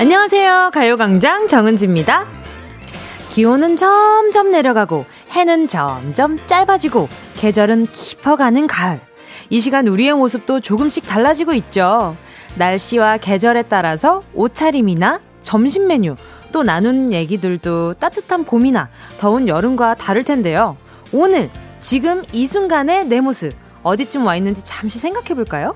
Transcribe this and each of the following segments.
안녕하세요. 가요광장 정은지입니다. 기온은 점점 내려가고 해는 점점 짧아지고 계절은 깊어가는 가을. 이 시간 우리의 모습도 조금씩 달라지고 있죠. 날씨와 계절에 따라서 옷차림이나 점심 메뉴, 또 나눈 얘기들도 따뜻한 봄이나 더운 여름과 다를 텐데요. 오늘, 지금 이 순간의 내 모습, 어디쯤 와 있는지 잠시 생각해 볼까요?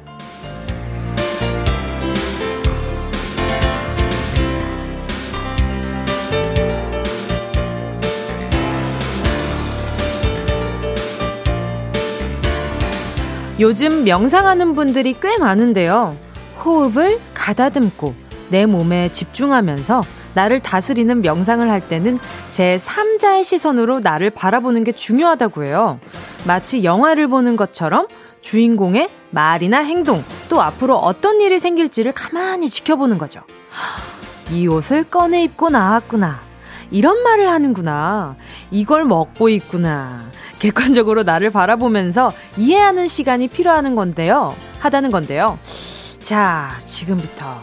요즘 명상하는 분들이 꽤 많은데요. 호흡을 가다듬고 내 몸에 집중하면서 나를 다스리는 명상을 할 때는 제 3자의 시선으로 나를 바라보는 게 중요하다고 해요. 마치 영화를 보는 것처럼 주인공의 말이나 행동, 또 앞으로 어떤 일이 생길지를 가만히 지켜보는 거죠. 이 옷을 꺼내 입고 나왔구나. 이런 말을 하는구나. 이걸 먹고 있구나. 객관적으로 나를 바라보면서 이해하는 시간이 필요하는 건데요. 하다는 건데요. 자, 지금부터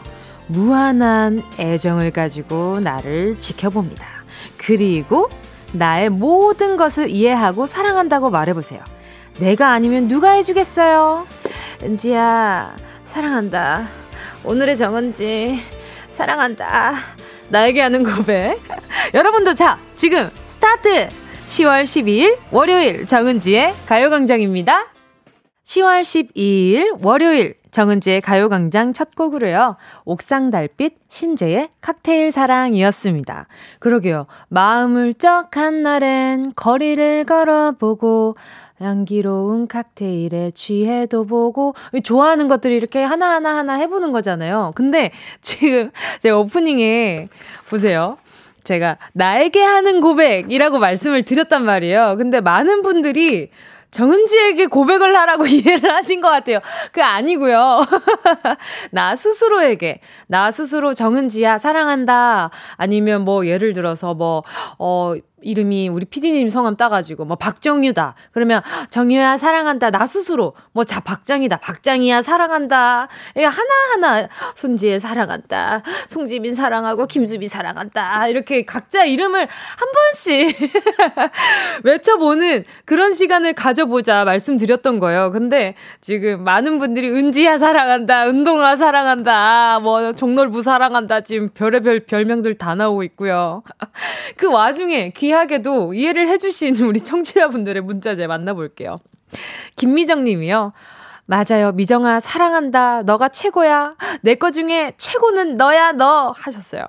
무한한 애정을 가지고 나를 지켜봅니다. 그리고 나의 모든 것을 이해하고 사랑한다고 말해보세요. 내가 아니면 누가 해주겠어요? 은지야, 사랑한다. 오늘의 정은지, 사랑한다. 나에게 하는 고백. 여러분도 자, 지금 스타트! 10월 12일 월요일 정은지의 가요광장입니다. 10월 12일 월요일 정은지의 가요광장 첫 곡으로요. 옥상 달빛 신재의 칵테일 사랑이었습니다. 그러게요. 마음 울적한 날엔 거리를 걸어보고 향기로운 칵테일에 취해도 보고 좋아하는 것들이 이렇게 하나하나 하나 해보는 거잖아요. 근데 지금 제가 오프닝에 보세요. 제가 나에게 하는 고백이라고 말씀을 드렸단 말이에요. 근데 많은 분들이 정은지에게 고백을 하라고 이해를 하신 것 같아요. 그 아니고요. 나 스스로에게 나 스스로 정은지야 사랑한다. 아니면 뭐 예를 들어서 뭐어 이름이 우리 피디님 성함 따가지고 뭐 박정유다. 그러면 정유야 사랑한다. 나 스스로 뭐 자 박정이다. 박장이야 사랑한다. 하나 하나 손지혜 사랑한다. 송지민 사랑하고 김수비 사랑한다. 이렇게 각자 이름을 한 번씩 외쳐보는 그런 시간을 가져보자 말씀드렸던 거예요. 근데 지금 많은 분들이 은지야 사랑한다. 은동아 사랑한다. 뭐 종놀부 사랑한다. 지금 별의별 별명들 다 나오고 있고요. 그 와중에 귀 귀하게도 이해를 해주신 우리 청취자분들의 문자 제 만나볼게요. 김미정 님이요. 맞아요. 미정아, 사랑한다. 너가 최고야. 내 거 중에 최고는 너야, 너. 하셨어요.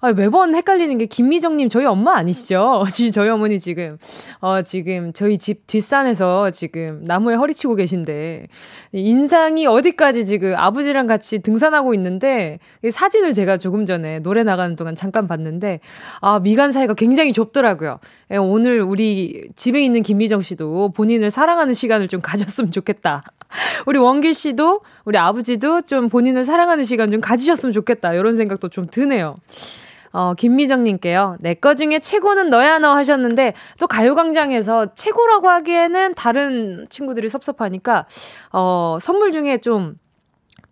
아, 매번 헷갈리는 게 김미정님 저희 엄마 아니시죠? 저희 어머니 지금 어 지금 저희 집 뒷산에서 지금 나무에 허리치고 계신데 인상이 어디까지 지금 아버지랑 같이 등산하고 있는데 사진을 제가 조금 전에 노래 나가는 동안 잠깐 봤는데 아 미간 사이가 굉장히 좁더라고요. 예, 오늘 우리 집에 있는 김미정 씨도 본인을 사랑하는 시간을 좀 가졌으면 좋겠다. 우리 원길 씨도 우리 아버지도 좀 본인을 사랑하는 시간 좀 가지셨으면 좋겠다. 이런 생각도 좀 드네요. 어, 김미정님께요. 내 거 중에 최고는 너야 너 하셨는데 또 가요광장에서 최고라고 하기에는 다른 친구들이 섭섭하니까 어, 선물 중에 좀,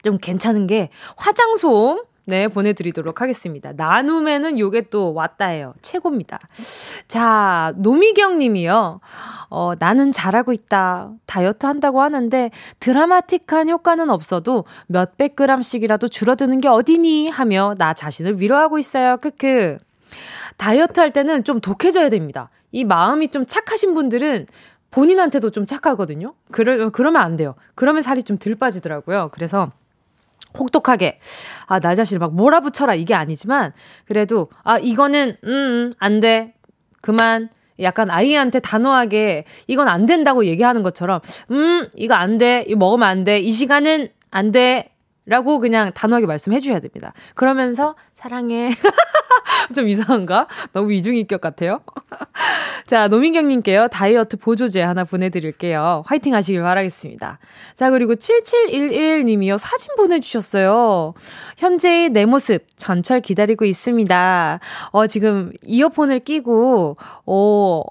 좀 괜찮은 게 화장솜 네, 보내드리도록 하겠습니다. 나눔에는 요게 또 왔다예요. 최고입니다. 자, 노미경 님이요. 어, 나는 잘하고 있다. 다이어트 한다고 하는데 드라마틱한 효과는 없어도 몇백 그램씩이라도 줄어드는 게 어디니? 하며 나 자신을 위로하고 있어요. 크크. 다이어트 할 때는 좀 독해져야 됩니다. 이 마음이 좀 착하신 분들은 본인한테도 좀 착하거든요. 그러, 그러면 안 돼요. 그러면 살이 좀 덜 빠지더라고요. 그래서 혹독하게 아 나 자신을 막 몰아붙여라 이게 아니지만 그래도 아 이거는 음, 음안 돼. 그만 약간 아이한테 단호하게 이건 안 된다고 얘기하는 것처럼 음 이거 안 돼. 이거 먹으면 안 돼. 이 시간은 안 돼. 라고 그냥 단호하게 말씀해 주셔야 됩니다. 그러면서 사랑해. 좀 이상한가? 너무 이중인격 같아요. 자, 노민경님께요. 다이어트 보조제 하나 보내드릴게요. 화이팅 하시길 바라겠습니다. 자, 그리고 7711님이요. 사진 보내주셨어요. 현재의 내 모습 전철 기다리고 있습니다. 어, 지금 이어폰을 끼고, 어,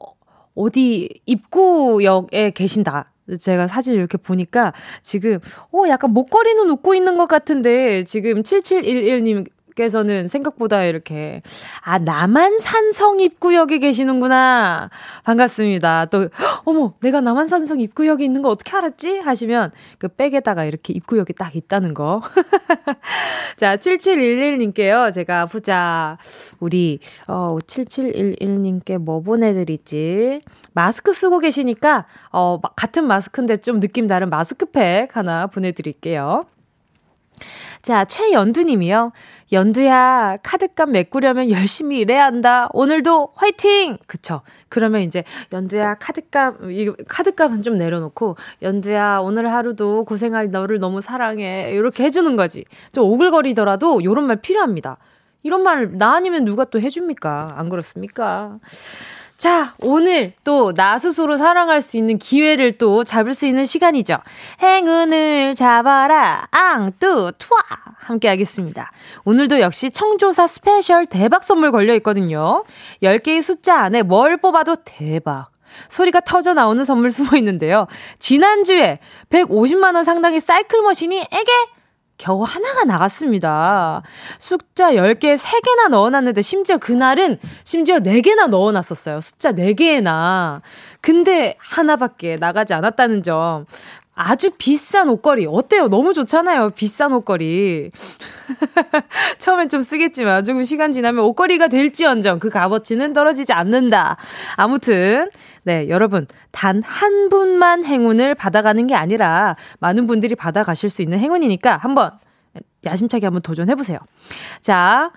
어디 입구역에 계신다. 제가 사진 이렇게 보니까 지금, 어, 약간 목걸이는 웃고 있는 것 같은데, 지금 7711님 님께서는 생각보다 이렇게, 아, 남한산 성 입구역에 계시는구나. 반갑습니다. 또, 어머, 내가 남한산 성 입구역에 있는 거 어떻게 알았지? 하시면 그 백에다가 이렇게 입구역이 딱 있다는 거. 자, 7711님께요. 제가 보자. 우리, 어, 7711님께 뭐 보내드리지? 마스크 쓰고 계시니까, 어, 같은 마스크인데 좀 느낌 다른 마스크팩 하나 보내드릴게요. 자, 최연두 님이요. 연두야, 카드값 메꾸려면 열심히 일해야 한다. 오늘도 화이팅! 그쵸. 그러면 이제, 연두야, 카드값, 이 카드값은 좀 내려놓고, 연두야, 오늘 하루도 고생할 너를 너무 사랑해. 이렇게 해주는 거지. 좀 오글거리더라도 요런 말 필요합니다. 이런 말, 나 아니면 누가 또 해줍니까? 안 그렇습니까? 자, 오늘 또 나 스스로 사랑할 수 있는 기회를 또 잡을 수 있는 시간이죠. 행운을 잡아라, 앙 뚜, 투아! 함께 하겠습니다. 오늘도 역시 청조사 스페셜 대박 선물 걸려 있거든요. 10개의 숫자 안에 뭘 뽑아도 대박. 소리가 터져 나오는 선물 숨어 있는데요. 지난주에 150만원 상당의 사이클 머신이 에게 겨우 하나가 나갔습니다. 숫자 10개 3개나 넣어놨는데 심지어 그날은 심지어 4개나 넣어놨었어요. 숫자 4개나. 근데 하나밖에 나가지 않았다는 점. 아주 비싼 옷걸이. 어때요? 너무 좋잖아요. 비싼 옷걸이. 처음엔 좀 쓰겠지만 조금 시간 지나면 옷걸이가 될지언정 그 값어치는 떨어지지 않는다. 아무튼 네, 여러분 단 한 분만 행운을 받아가는 게 아니라 많은 분들이 받아가실 수 있는 행운이니까 한번 야심차게 한번 도전해 보세요. 자,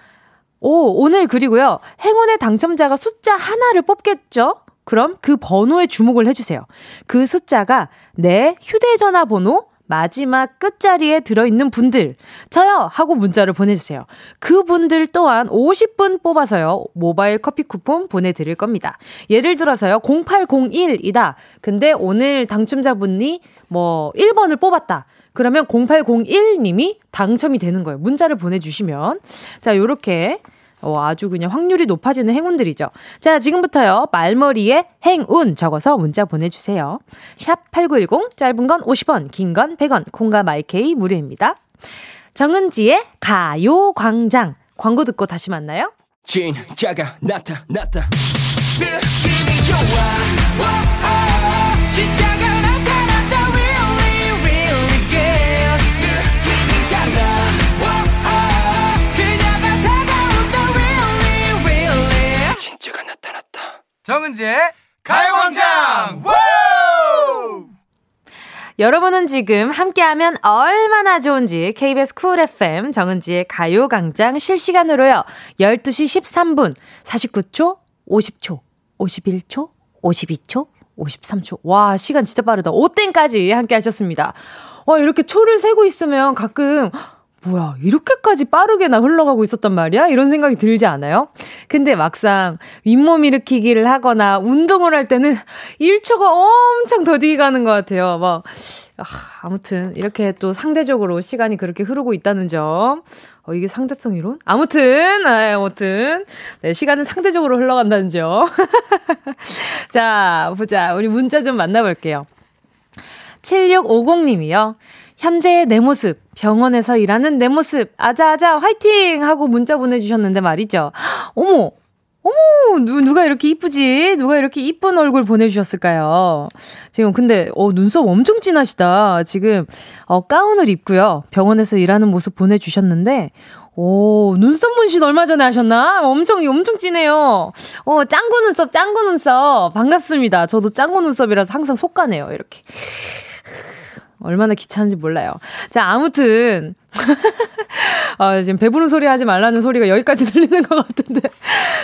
오, 오늘 그리고요. 행운의 당첨자가 숫자 하나를 뽑겠죠? 그럼 그 번호에 주목을 해주세요. 그 숫자가 내 휴대전화 번호 마지막 끝자리에 들어있는 분들, 저요! 하고 문자를 보내주세요. 그 분들 또한 50분 뽑아서요, 모바일 커피 쿠폰 보내드릴 겁니다. 예를 들어서요, 0801이다. 근데 오늘 당첨자분이 뭐 1번을 뽑았다. 그러면 0801님이 당첨이 되는 거예요. 문자를 보내주시면. 자, 요렇게 어, 아주 그냥 확률이 높아지는 행운들이죠. 자, 지금부터요. 말머리에 행운 적어서 문자 보내주세요. 샵 8910, 짧은 건 50원, 긴 건 100원, 콩과 마이케이 무료입니다. 정은지의 가요광장. 광고 듣고 다시 만나요. 진짜가 나타났다. 느낌이 좋아. 오, 오, 진짜 정은지의 가요광장 여러분은 지금 함께하면 얼마나 좋은지 KBS 쿨 FM 정은지의 가요광장 실시간으로요. 12시 13분 49초, 50초, 51초, 52초, 53초. 와, 시간 진짜 빠르다. 5땡까지 함께 하셨습니다. 와, 이렇게 초를 세고 있으면 가끔 뭐야, 이렇게까지 빠르게 나 흘러가고 있었단 말이야? 이런 생각이 들지 않아요? 근데 막상 윗몸 일으키기를 하거나 운동을 할 때는 1초가 엄청 더디게 가는 것 같아요. 막, 아, 아무튼, 이렇게 또 상대적으로 시간이 그렇게 흐르고 있다는 점. 어, 이게 상대성 이론? 아무튼, 아, 아무튼. 네, 시간은 상대적으로 흘러간다는 점. 자, 보자. 우리 문자 좀 만나볼게요. 7650님이요. 현재의 내 모습, 병원에서 일하는 내 모습, 아자아자 화이팅! 하고 문자 보내주셨는데 말이죠. 어머! 어머, 누, 누가 이렇게 이쁘지? 누가 이렇게 이쁜 얼굴 보내주셨을까요? 지금 근데, 어, 눈썹 엄청 진하시다. 지금, 어, 가운을 입고요. 병원에서 일하는 모습 보내주셨는데, 오, 눈썹 문신 얼마 전에 하셨나? 엄청, 엄청 진해요. 어, 짱구 눈썹, 짱구 눈썹. 반갑습니다. 저도 짱구 눈썹이라서 항상 속가네요. 이렇게. 얼마나 귀찮은지 몰라요. 자, 아무튼. 어, 지금 배부른 소리 하지 말라는 소리가 여기까지 들리는 것 같은데.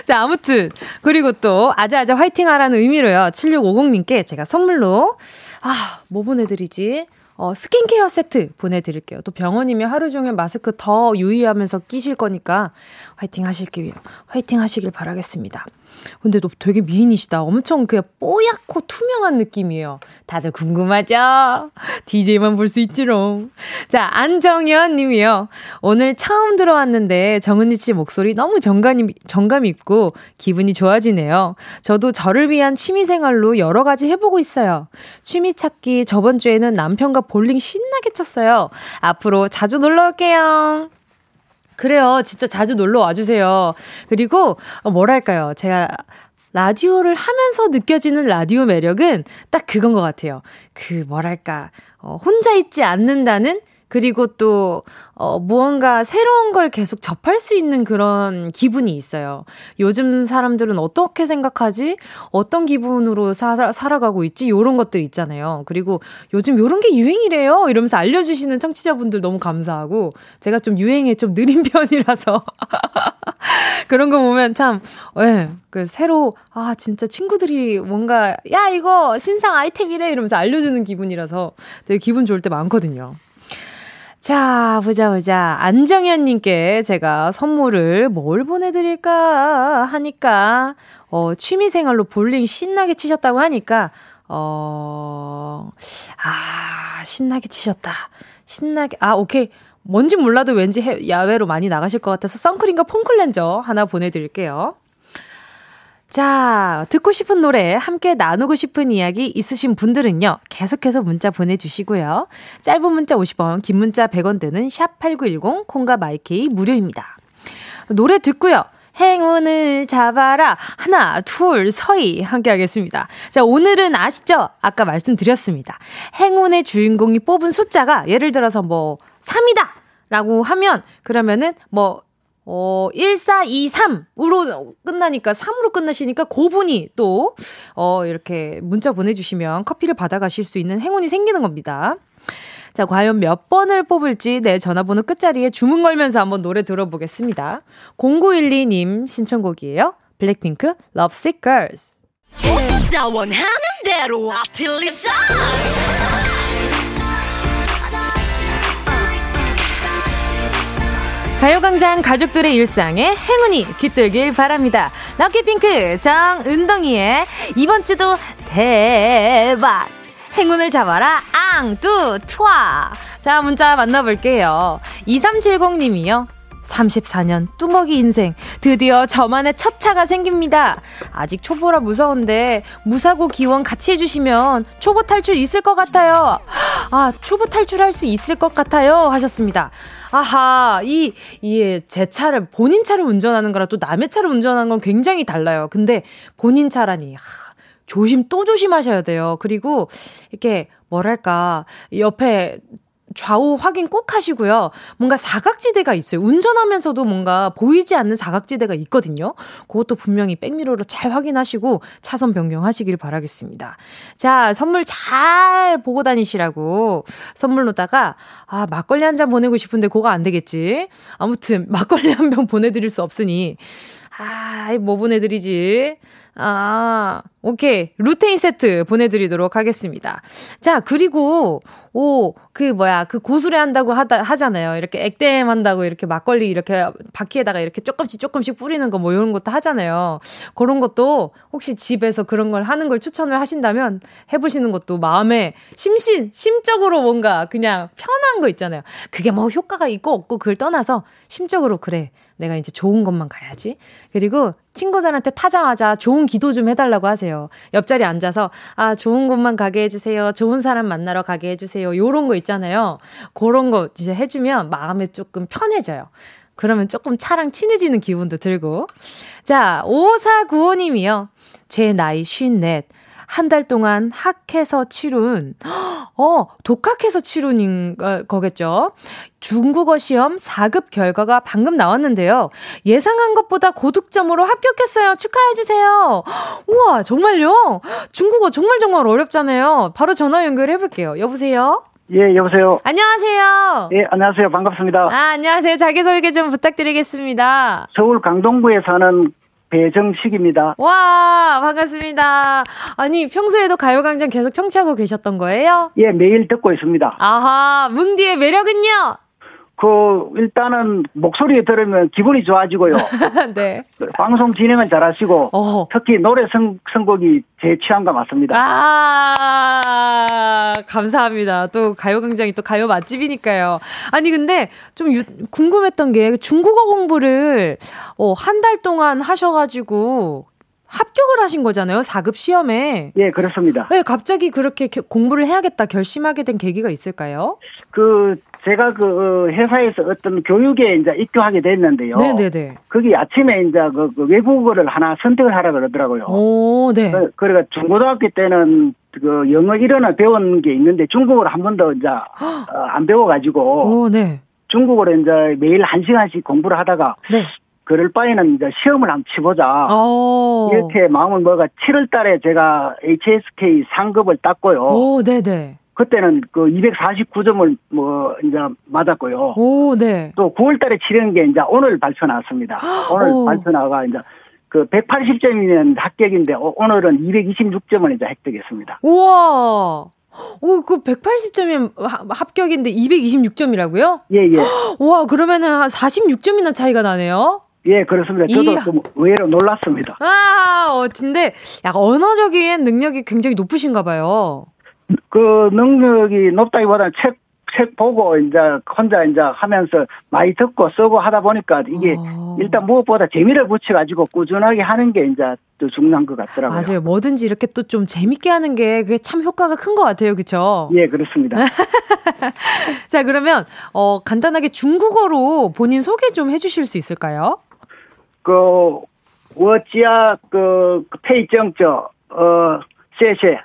자, 아무튼. 그리고 또, 아자아자 화이팅 하라는 의미로요. 7650님께 제가 선물로, 아, 뭐 보내드리지? 어, 스킨케어 세트 보내드릴게요. 또 병원이면 하루 종일 마스크 더 유의하면서 끼실 거니까 화이팅 하실게요. 화이팅 하시길 바라겠습니다. 근데 너 되게 미인이시다. 엄청 그냥 뽀얗고 투명한 느낌이에요. 다들 궁금하죠? DJ만 볼 수 있지롱. 자, 안정현 님이요. 오늘 처음 들어왔는데 정은지 씨 목소리 너무 정감, 정감 있고 기분이 좋아지네요. 저도 저를 위한 취미 생활로 여러 가지 해보고 있어요. 취미 찾기 저번 주에는 남편과 볼링 신나게 쳤어요. 앞으로 자주 놀러 올게요. 그래요. 진짜 자주 놀러 와주세요. 그리고, 어, 뭐랄까요. 제가 라디오를 하면서 느껴지는 라디오 매력은 딱 그건 것 같아요. 그, 뭐랄까. 어, 혼자 있지 않는다는 그리고 또, 어, 무언가 새로운 걸 계속 접할 수 있는 그런 기분이 있어요. 요즘 사람들은 어떻게 생각하지? 어떤 기분으로 살아, 살아가고 있지? 요런 것들 있잖아요. 그리고 요즘 요런 게 유행이래요. 이러면서 알려주시는 청취자분들 너무 감사하고, 제가 좀 유행에 좀 느린 편이라서. 그런 거 보면 참, 예, 네, 그 새로, 아, 진짜 친구들이 뭔가, 야, 이거 신상 아이템이래! 이러면서 알려주는 기분이라서 되게 기분 좋을 때 많거든요. 자, 보자, 보자. 안정현님께 제가 선물을 뭘 보내드릴까 하니까, 어, 취미생활로 볼링 신나게 치셨다고 하니까, 어, 아, 신나게 치셨다. 신나게, 아, 오케이. 뭔지 몰라도 왠지 해, 야외로 많이 나가실 것 같아서 선크림과 폼클렌저 하나 보내드릴게요. 자, 듣고 싶은 노래, 함께 나누고 싶은 이야기 있으신 분들은요, 계속해서 문자 보내주시고요. 짧은 문자 50원, 긴 문자 100원 드는 샵8910, 콩과 마이케이 무료입니다. 노래 듣고요. 행운을 잡아라. 하나, 둘, 서희. 함께 하겠습니다. 자, 오늘은 아시죠? 아까 말씀드렸습니다. 행운의 주인공이 뽑은 숫자가 예를 들어서 뭐, 3이다! 라고 하면, 그러면은 뭐, 어, 1423으로 끝나니까 3으로 끝나시니까 고분이 또, 어, 이렇게 문자 보내주시면 커피를 받아가실 수 있는 행운이 생기는 겁니다. 자, 과연 몇 번을 뽑을지 내 전화번호 끝자리에 주문 걸면서 한번 노래 들어보겠습니다. 0912님 신청곡이에요. 블랙핑크, Lovesick Girls. 가요광장 가족들의 일상에 행운이 깃들길 바랍니다. 럭키핑크 정은동이의 이번 주도 대박! 행운을 잡아라 앙뚜 투아 자 문자 만나볼게요 2370님이요 34년 뚜먹이 인생 드디어 저만의 첫 차가 생깁니다. 아직 초보라 무서운데 무사고 기원 같이 해주시면 초보 탈출 있을 것 같아요. 아 초보 탈출할 수 있을 것 같아요 하셨습니다. 아하, 이, 이, 제 차를, 본인 차를 운전하는 거랑 또 남의 차를 운전하는 건 굉장히 달라요. 근데 본인 차라니, 하, 조심 또 조심하셔야 돼요. 그리고 이렇게 뭐랄까 옆에 좌우 확인 꼭 하시고요. 뭔가 사각지대가 있어요. 운전하면서도 뭔가 보이지 않는 사각지대가 있거든요. 그것도 분명히 백미러로 잘 확인하시고 차선 변경하시길 바라겠습니다. 자, 선물 잘 보고 다니시라고 선물로다가 아, 막걸리 한 잔 보내고 싶은데 그거 안 되겠지. 아무튼 막걸리 한 병 보내드릴 수 없으니 아, 뭐 보내드리지? 아, 오케이. 루테인 세트 보내드리도록 하겠습니다. 자, 그리고, 오, 그 뭐야, 그 고수레 한다고 하다, 하잖아요. 이렇게 액땜 한다고 이렇게 막걸리 이렇게 바퀴에다가 이렇게 조금씩 조금씩 뿌리는 거 뭐 이런 것도 하잖아요. 그런 것도 혹시 집에서 그런 걸 하는 걸 추천을 하신다면 해보시는 것도 마음에 심신, 심적으로 뭔가 그냥 편한 거 있잖아요. 그게 뭐 효과가 있고 없고 그걸 떠나서 심적으로 그래. 내가 이제 좋은 것만 가야지. 그리고 친구들한테 타자마자 좋은 기도 좀 해달라고 하세요. 옆자리에 앉아서, 아, 좋은 곳만 가게 해주세요. 좋은 사람 만나러 가게 해주세요. 요런 거 있잖아요. 그런 거 이제 해주면 마음에 조금 편해져요. 그러면 조금 차랑 친해지는 기분도 들고. 자, 5495님이요. 제 나이 54. 한 달 동안 학해서 치룬, 어, 독학해서 치룬인 거겠죠. 중국어 시험 4급 결과가 방금 나왔는데요. 예상한 것보다 고득점으로 합격했어요. 축하해주세요. 우와, 정말요? 중국어 정말 정말 어렵잖아요. 바로 전화 연결해볼게요. 여보세요? 예, 여보세요. 안녕하세요. 예, 안녕하세요. 반갑습니다. 아, 안녕하세요. 자기소개 좀 부탁드리겠습니다. 서울 강동구에 사는 배정식입니다. 와, 반갑습니다. 아니, 평소에도 가요광장 계속 청취하고 계셨던 거예요? 예, 매일 듣고 있습니다. 아하, 뭉디의 매력은요? 그 일단은 목소리 들으면 기분이 좋아지고요. 네. 방송 진행은 잘하시고 어. 특히 노래 선, 선곡이 제 취향과 맞습니다. 아 감사합니다. 또 가요광장이 또 가요 맛집이니까요. 아니 근데 좀 유, 궁금했던 게 중국어 공부를 어, 한 달 동안 하셔가지고 합격을 하신 거잖아요. 4급 시험에. 예, 그렇습니다. 네, 갑자기 그렇게 공부를 해야겠다 결심하게 된 계기가 있을까요? 그 제가 그 어, 회사에서 어떤 교육에 이제 입교하게 됐는데요. 네네네. 거기 아침에 이제 그, 그 외국어를 하나 선택을 하라 그러더라고요. 오, 네. 그, 그러니까 중고등학교 때는 그 영어 일어나 배운 게 있는데 중국어를 한 번도 이제 어, 안 배워가지고. 오, 네. 중국어를 이제 매일 한 시간씩 공부를 하다가. 네. 그럴 바에는 이제 시험을 한번 치보자. 오. 이렇게 마음을 먹어 7월 달에 제가 HSK 상급을 땄고요. 오, 네네. 그때는 그 249점을 뭐 이제 맞았고요. 오, 네. 또 9월 달에 치른 게 이제 오늘 발표 나왔습니다. 오늘 오. 발표 나가 이제 그 180점이면 합격인데 오늘은 226점을 이제 획득했습니다. 우와. 오, 그 180점이면 합격인데 226점이라고요? 예, 예. 와, 그러면은 한 46점이나 차이가 나네요? 예, 그렇습니다. 저도 이... 좀 의외로 놀랐습니다. 아, 어, 근데 약간 언어적인 능력이 굉장히 높으신가 봐요. 그 능력이 높다기보다는 책, 책 보고 이제 혼자 이제 하면서 많이 듣고 쓰고 하다 보니까 이게 어. 일단 무엇보다 재미를 붙여가지고 꾸준하게 하는 게 이제 또 중요한 것 같더라고요. 맞아요. 뭐든지 이렇게 또 좀 재밌게 하는 게 그게 참 효과가 큰 것 같아요. 그렇죠? 예, 그렇습니다. 자, 그러면 어 간단하게 중국어로 본인 소개 좀 해주실 수 있을까요? 그 워지아 그 페이정저 어谢谢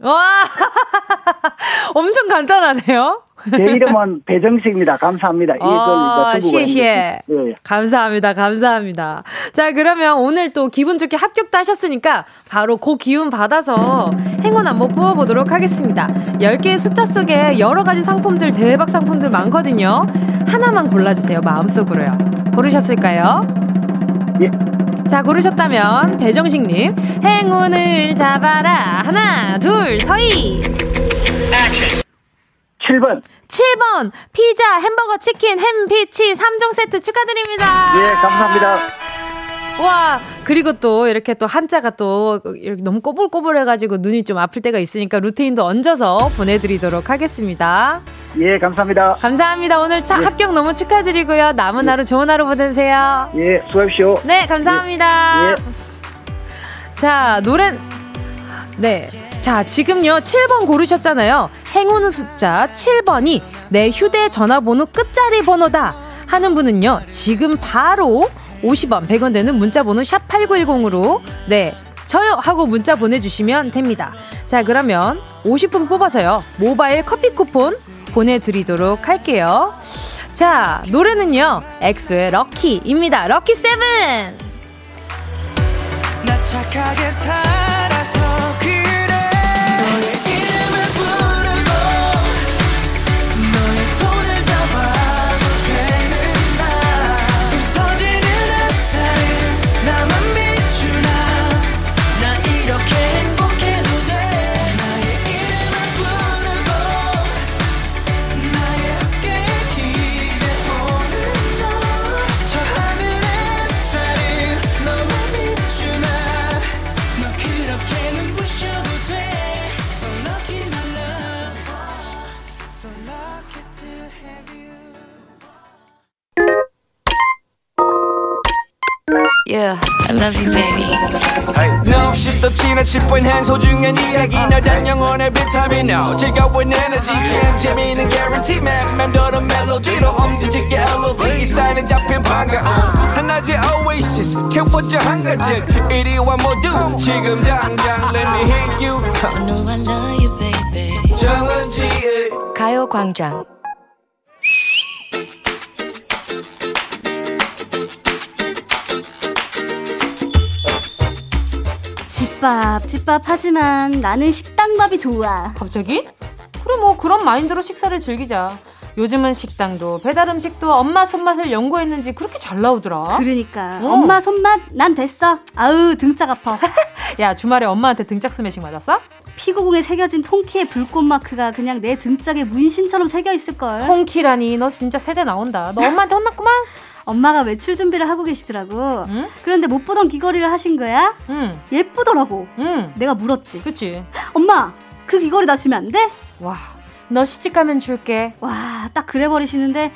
와, 엄청 간단하네요. 제 이름은 배정식입니다. 감사합니다. 아, 시시에. 네. 감사합니다. 감사합니다. 자, 그러면 오늘 또 기분 좋게 합격 따셨으니까 바로 그 기운 받아서 행운 한번 뽑아보도록 하겠습니다. 10개의 숫자 속에 여러 가지 상품들, 대박 상품들 많거든요. 하나만 골라주세요. 마음속으로요. 고르셨을까요? 예. 자, 고르셨다면 배정식님 행운을 잡아라. 하나, 둘, 서희. 7번. 7번 피자, 햄버거, 치킨, 햄 피치 3종 세트 축하드립니다. 예, 감사합니다. 와, 그리고 또 이렇게 또 한자가 또 이렇게 너무 꼬불꼬불해가지고 눈이 좀 아플 때가 있으니까 루테인도 얹어서 보내드리도록 하겠습니다. 예, 감사합니다. 감사합니다. 오늘 차 예. 합격 너무 축하드리고요. 남은 예. 하루 좋은 하루 보내세요. 예, 수고하십시오. 네, 감사합니다. 예. 예. 자, 노래, 네. 자, 지금요, 7번 고르셨잖아요. 행운 숫자 7번이 내 휴대전화번호 끝자리 번호다 하는 분은요, 지금 바로 50원, 100원 되는 문자번호 샵8910으로, 네, 저요! 하고 문자 보내주시면 됩니다. 자, 그러면 50분 뽑아서요, 모바일 커피 쿠폰 보내드리도록 할게요. 자, 노래는요, 엑소의 Lucky입니다. Lucky seven! Yeah, I love you, baby. No, 없이 또 지나칠 뻔한 소중한 이야기. 너란 영혼의 비타민. No 즐거운 에너지. 참 재미있는 guarantee. man 맘대로 멜로디로 엄지짓게 elevate. 사인은 잡힌 반가움 하나의 oasis. 채워져 한가득 이리와 모두 지금 당장 let me hit you. I know I love you, baby. 정은지의 가요광장 집밥, 집밥 하지만 나는 식당밥이 좋아. 갑자기? 그래 뭐 그런 마인드로 식사를 즐기자. 요즘은 식당도 배달 음식도 엄마 손맛을 연구했는지 그렇게 잘 나오더라. 그러니까 어. 엄마 손맛 난 됐어. 아우 등짝 아파. 야 주말에 엄마한테 등짝 스매싱 맞았어? 피구공에 새겨진 통키의 불꽃 마크가 그냥 내 등짝에 문신처럼 새겨 있을 걸. 통키라니 너 진짜 세대 나온다. 너 엄마한테 혼났구만. 엄마가 외출 준비를 하고 계시더라고. 응? 그런데 못 보던 귀걸이를 하신 거야? 응. 예쁘더라고. 응. 내가 물었지. 그치. 엄마, 그 귀걸이 다 주면 안 돼? 와, 너 시집 가면 줄게. 와, 딱 그래 버리시는데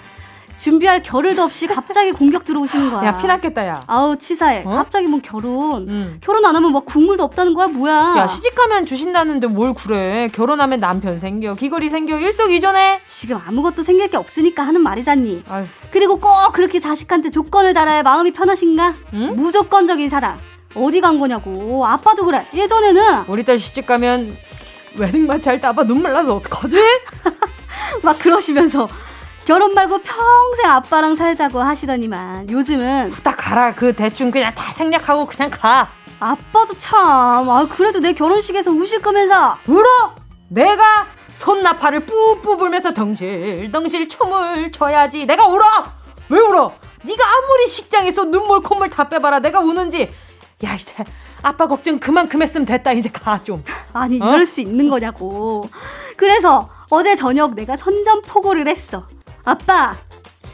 준비할 겨를도 없이 갑자기 공격 들어오시는 거야. 야, 피났겠다, 야. 아우, 치사해. 어? 갑자기 뭐 결혼. 음. 결혼 안 하면 막 국물도 없다는 거야, 뭐야. 야, 시집가면 주신다는데 뭘 그래. 결혼하면 남편 생겨, 귀걸이 생겨, 일석이조네. 지금 아무것도 생길 게 없으니까 하는 말이잖니. 아휴. 그리고 꼭 그렇게 자식한테 조건을 달아야 마음이 편하신가? 응? 무조건적인 사랑. 어디 간 거냐고. 아빠도 그래. 예전에는. 우리 딸 시집가면 웨딩 마치 할 때 아빠 눈물 나서 어떡하지? 막 그러시면서 결혼 말고 평생 아빠랑 살자고 하시더니만 요즘은 후딱 가라. 그 대충 그냥 다 생략하고 그냥 가. 아빠도 참. 아, 그래도 내 결혼식에서 우실 거면서 울어. 내가 손나팔을 뿌뿌 불면서 덩실덩실 춤을 춰야지. 내가 울어. 왜 울어? 네가 아무리 식장에서 눈물 콧물 다 빼봐라. 내가 우는지. 야 이제 아빠 걱정 그만큼 했으면 됐다. 이제 가 좀. 아니 어? 이럴 수 있는 거냐고. 그래서 어제 저녁 내가 선전포고를 했어 아빠,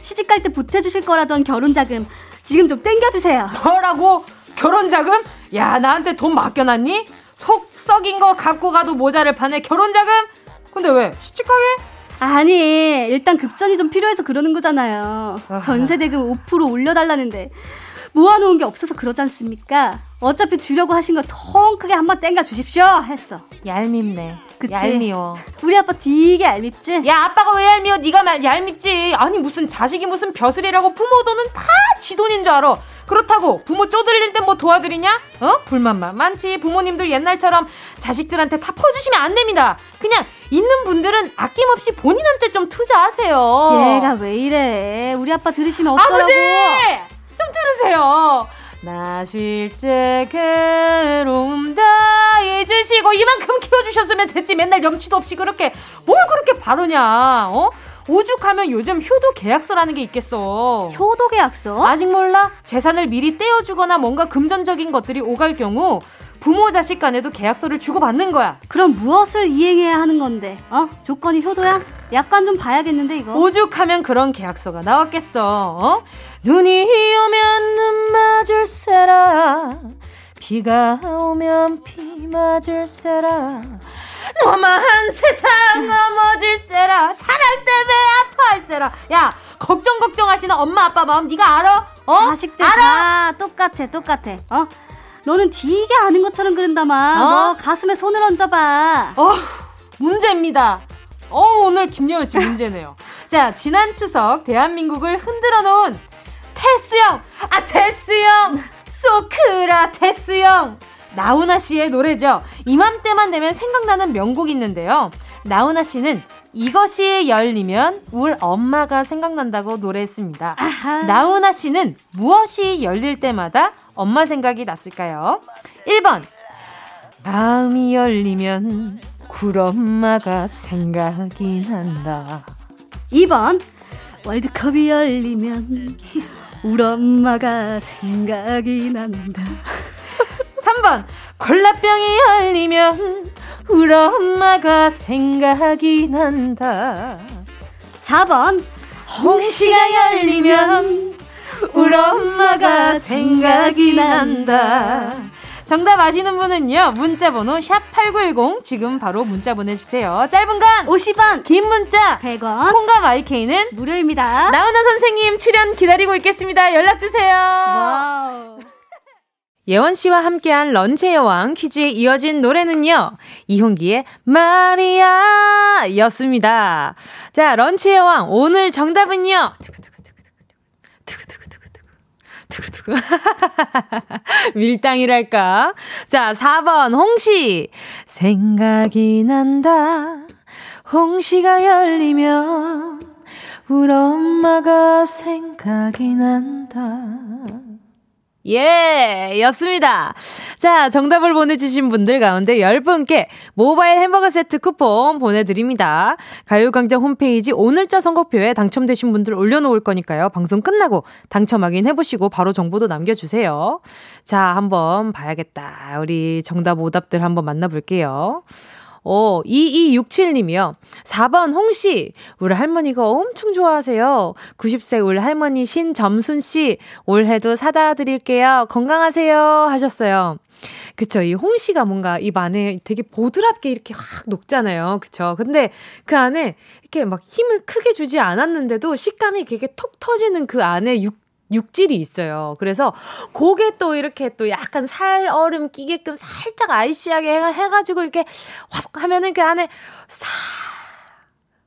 시집 갈 때 보태주실 거라던 결혼자금 지금 좀 땡겨주세요. 뭐라고? 결혼자금? 야, 나한테 돈 맡겨놨니? 속 썩인 거 갖고 가도 모자를 파네. 결혼자금? 근데 왜? 시집 가게? 아니, 일단 급전이 좀 필요해서 그러는 거잖아요. 전세 대금 5% 올려달라는데 모아놓은 게 없어서 그러지 않습니까? 어차피 주려고 하신 거 통 크게 한번 땡겨 주십시오 했어. 얄밉네. 그치? 얄미워. 우리 아빠 되게 얄밉지? 야 아빠가 왜 얄미워? 네가 말 얄밉지. 아니 무슨 자식이 무슨 벼슬이라고 부모 돈은 다 지 돈인 줄 알아. 그렇다고 부모 쪼들릴 때뭐 도와드리냐? 어? 불만만 많지. 부모님들 옛날처럼 자식들한테 다 퍼주시면 안 됩니다. 그냥 있는 분들은 아낌없이 본인한테 좀 투자하세요. 얘가 왜 이래? 우리 아빠 들으시면 어쩌라고? 아버지! 좀 들으세요. 나 실제 괴로움 다 잊으시고 이만큼 키워주셨으면 됐지 맨날 염치도 없이 그렇게 뭘 그렇게 바르냐 어? 오죽하면 요즘 효도 계약서라는 게 있겠어. 효도 계약서? 아직 몰라? 재산을 미리 떼어주거나 뭔가 금전적인 것들이 오갈 경우 부모 자식 간에도 계약서를 주고받는 거야. 그럼 무엇을 이행해야 하는 건데? 어? 조건이 효도야? 약간 좀 봐야겠는데 이거. 오죽하면 그런 계약서가 나왔겠어. 어? 눈이 오면 눈 맞을세라. 비가 오면 비 맞을세라. 너만 세상 넘어질 세라. 사랑 때문에 아파할 세라. 야, 걱정 걱정하시는 엄마 아빠 마음 네가 알아? 어? 자식들 알아? 다 똑같아 똑같아. 어? 너는 되게 아는 것처럼 그런다마. 어? 너 가슴에 손을 얹어봐. 어, 문제입니다. 어, 오늘 김여은 씨 문제네요. 자, 지난 추석 대한민국을 흔들어 놓은 테스 형! 아, 테스 형! 소크라테스 형! 나훈아 씨의 노래죠. 이맘때만 되면 생각나는 명곡이 있는데요. 나훈아 씨는 이것이 열리면 울 엄마가 생각난다고 노래했습니다. 아하. 나훈아 씨는 무엇이 열릴 때마다 엄마 생각이 났을까요? 1번. 마음이 열리면 굴엄마가 생각이 난다. 2번. 월드컵이 열리면 울엄마가 생각이 난다. 3번. 콜라병이 열리면 울엄마가 생각이 난다. 4번. 홍시가 열리면 우리 엄마가 생각이 난다. 정답 아시는 분은요. 문자 번호 샵8910 지금 바로 문자 보내 주세요. 짧은 건 50원 긴 문자 100원 콩과 마이케이는 무료입니다. 나훈아 선생님 출연 기다리고 있겠습니다. 연락 주세요. 와우. 예원 씨와 함께한 런치의 여왕 퀴즈에 이어진 노래는요. 이홍기의 마리아 였습니다. 자, 런치의 여왕 오늘 정답은요. 두구두구. 밀당이랄까. 자, 4번, 홍시. 생각이 난다. 홍시가 열리면, 우리 엄마가 생각이 난다. 예, 였습니다. 자, 정답을 보내주신 분들 가운데 10분께 모바일 햄버거 세트 쿠폰 보내드립니다. 가요광장 홈페이지 오늘자 선곡표에 당첨되신 분들 올려놓을 거니까요. 방송 끝나고 당첨 확인해보시고 바로 정보도 남겨주세요. 자, 한번 봐야겠다. 우리 정답 오답들 한번 만나볼게요. 오, 2267님이요. 4번 홍씨, 우리 할머니가 엄청 좋아하세요. 90세 우리 할머니 신점순씨, 올해도 사다 드릴게요. 건강하세요. 하셨어요. 그쵸. 이 홍씨가 뭔가 입 안에 되게 보드랍게 이렇게 확 녹잖아요. 그쵸. 근데 그 안에 이렇게 막 힘을 크게 주지 않았는데도 식감이 되게 톡 터지는 그 안에 육, 육질이 있어요. 그래서 고게 또 이렇게 또 약간 살 얼음 끼게끔 살짝 아이시하게 해가지고 이렇게 화석 하면은 그 안에 사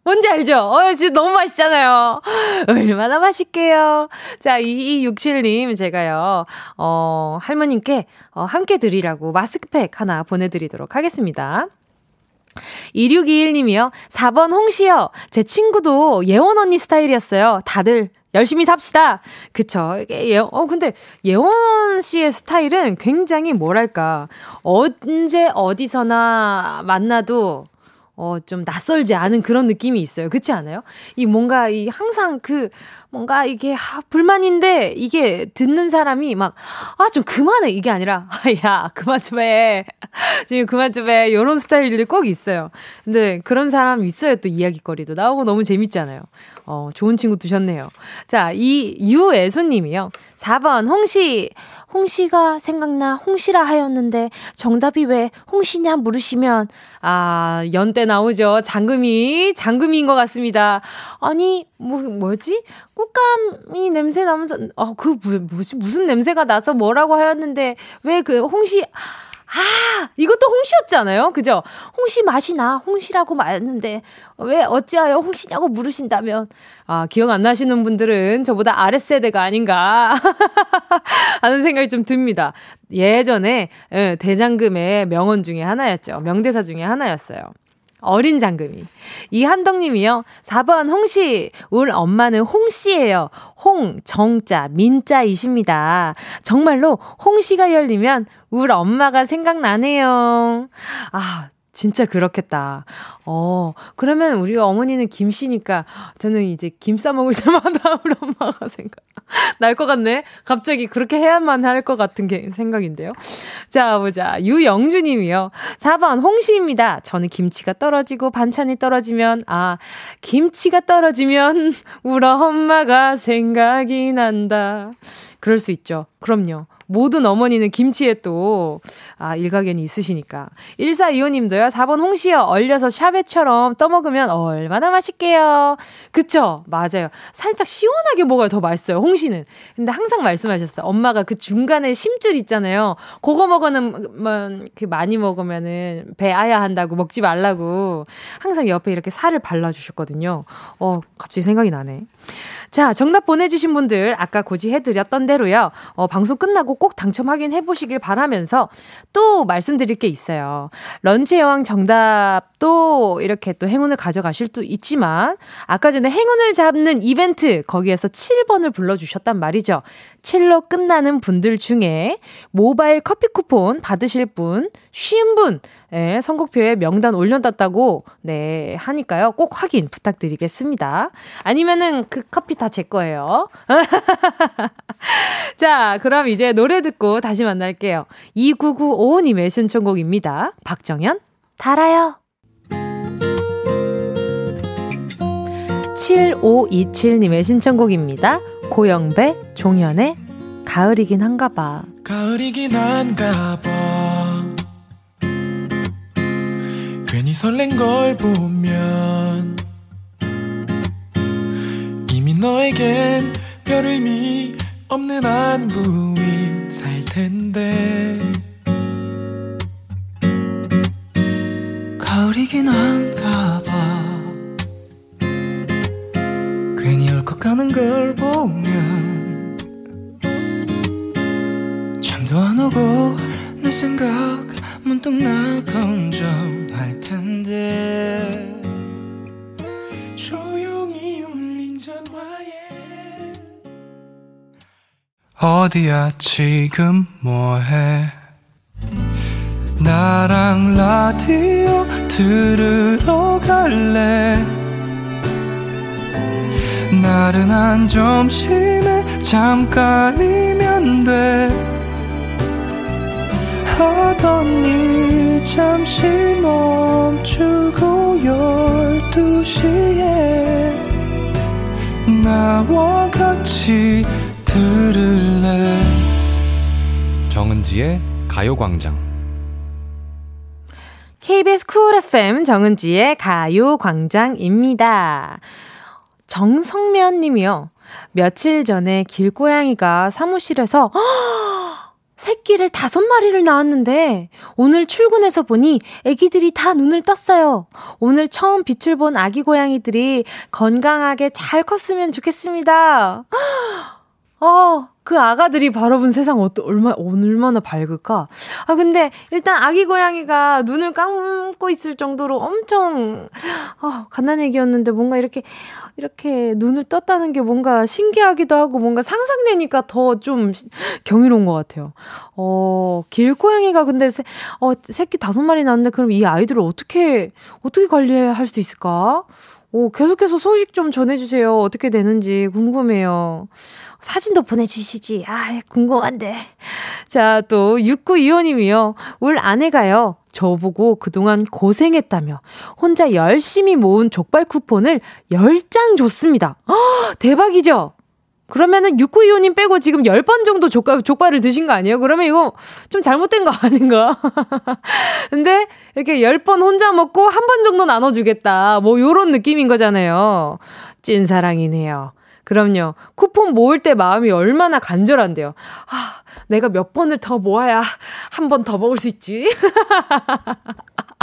뭔지 알죠? 어, 진짜 너무 맛있잖아요. 얼마나 맛있게요. 자, 2267님, 제가요, 어, 할머님께, 어, 함께 드리라고 마스크팩 하나 보내드리도록 하겠습니다. 2621님이요. 4번 홍시요. 제 친구도 예원 언니 스타일이었어요. 다들 열심히 삽시다. 그쵸. 이게 예, 어, 근데 예원 씨의 스타일은 굉장히 뭐랄까. 언제 어디서나 만나도 어, 좀 낯설지 않은 그런 느낌이 있어요. 그렇지 않아요? 이 뭔가 이 항상 그 뭔가 이게 아, 불만인데 이게 듣는 사람이 막 아 좀 그만해 이게 아니라 아, 야 그만 좀 해. 지금 그만 좀 해. 이런 스타일들이 꼭 있어요. 근데 그런 사람 있어요. 또 이야기거리도 나오고 너무 재밌잖아요. 어, 좋은 친구 두셨네요. 자, 이 유애소 님이요. 4번 홍시. 홍시가 생각나 홍시라 하였는데 정답이 왜 홍시냐 물으시면 아 연때 나오죠 장금이 장금이인 것 같습니다 아니 뭐 뭐지 꽃감이 냄새 나면서 어그 무슨 무슨 냄새가 나서 뭐라고 하였는데 왜 그 홍시 아, 이것도 홍시였잖아요. 그죠? 홍시 맛이 나. 홍시라고 말했는데, 왜 어찌하여 홍시냐고 물으신다면, 아, 기억 안 나시는 분들은 저보다 아랫세대가 아닌가 하는 생각이 좀 듭니다. 예전에 예, 대장금의 명언 중에 하나였죠. 명대사 중에 하나였어요. 어린 장금이. 이한덕님이요. 4번 홍씨. 우리 엄마는 홍씨예요. 홍, 정자, 민자이십니다. 정말로 홍씨가 열리면 우리 엄마가 생각나네요. 아, 진짜 그렇겠다. 어, 그러면 우리 어머니는 김씨니까 저는 이제 김 싸먹을 때마다 우리 엄마가 생각, 날 것 같네? 갑자기 그렇게 해야만 할 것 같은 게 생각인데요. 자, 보자. 유영주 님이요. 4번 홍시입니다. 저는 김치가 떨어지고 반찬이 떨어지면, 아, 김치가 떨어지면 우리 엄마가 생각이 난다. 그럴 수 있죠. 그럼요. 모든 어머니는 김치에 또, 아, 일가견이 있으시니까. 1425님도요, 4번 홍시요. 얼려서 샤베처럼 떠먹으면 얼마나 맛있게요. 그쵸? 맞아요. 살짝 시원하게 먹어야 더 맛있어요, 홍시는. 근데 항상 말씀하셨어요. 엄마가 그 중간에 심줄 있잖아요. 그거 먹으면, 뭐, 그 많이 먹으면은 배 아야 한다고 먹지 말라고. 항상 옆에 이렇게 살을 발라주셨거든요. 어, 갑자기 생각이 나네. 자, 정답 보내주신 분들 아까 고지해드렸던 대로요. 어, 방송 끝나고 꼭 당첨 확인해 보시길 바라면서 또 말씀드릴 게 있어요. 런치 여왕 정답도 이렇게 또 행운을 가져가실 수 있지만 아까 전에 행운을 잡는 이벤트 거기에서 7번을 불러주셨단 말이죠. 7로 끝나는 분들 중에 모바일 커피 쿠폰 받으실 분, 쉬운 분, 예, 선곡표에 명단 올려놨다고, 네, 하니까요. 꼭 확인 부탁드리겠습니다. 아니면은 그 커피 다 제 거예요. 자, 그럼 이제 노래 듣고 다시 만날게요. 2995님의 신청곡입니다. 박정현, 달아요. 7527님의 신청곡입니다. 고영배, 종현의 가을이긴 한가 봐. 가을이긴 한가 봐. 괜히 설렌 걸 보면 이미 너에겐 별 의미 없는 안부인 살 텐데. 가을이긴 한가 봐. 괜히 울컥 하는 걸 보면 잠도 안 오고 내 생각 문득 나건져할 텐데. 조용히 울린 전화에. 어디야 지금 뭐해? 나랑 라디오 들으러 갈래? 나른한 점심에 잠깐이면 돼 하던 일 잠시 멈추고 열두 시에 나와 같이 들을래 정은지의 가요광장 KBS 쿨 FM 정은지의 가요광장입니다. 정성면 님이요. 며칠 전에 길고양이가 사무실에서 새끼를 다섯 마리를 낳았는데 오늘 출근해서 보니 아기들이 다 눈을 떴어요. 오늘 처음 빛을 본 아기 고양이들이 건강하게 잘 컸으면 좋겠습니다. 어, 그 아가들이 바라본 세상 어떠, 얼마, 얼마나 밝을까? 아, 근데 일단 아기 고양이가 눈을 감고 있을 정도로 엄청, 아, 갓난 얘기였는데 뭔가 이렇게, 이렇게 눈을 떴다는 게 뭔가 신기하기도 하고 뭔가 상상되니까 더 좀 경이로운 것 같아요. 어, 길고양이가 근데 새, 어, 새끼 다섯 마리 낳는데 그럼 이 아이들을 어떻게, 어떻게 관리할 수 있을까? 오, 계속해서 소식 좀 전해주세요. 어떻게 되는지 궁금해요. 사진도 보내주시지. 아, 궁금한데. 자, 또, 6925님이요. 울 아내가요. 저보고 그동안 고생했다며 혼자 열심히 모은 족발 쿠폰을 10장 줬습니다. 허, 대박이죠? 그러면은 6925님 빼고 지금 10번 정도 족발, 족발을 드신 거 아니에요? 그러면 이거 좀 잘못된 거 아닌가? 근데 이렇게 10번 혼자 먹고 한 번 정도 나눠주겠다. 뭐 요런 느낌인 거잖아요. 찐사랑이네요. 그럼요. 쿠폰 모을 때 마음이 얼마나 간절한데요. 아, 내가 몇 번을 더 모아야 한 번 더 먹을 수 있지?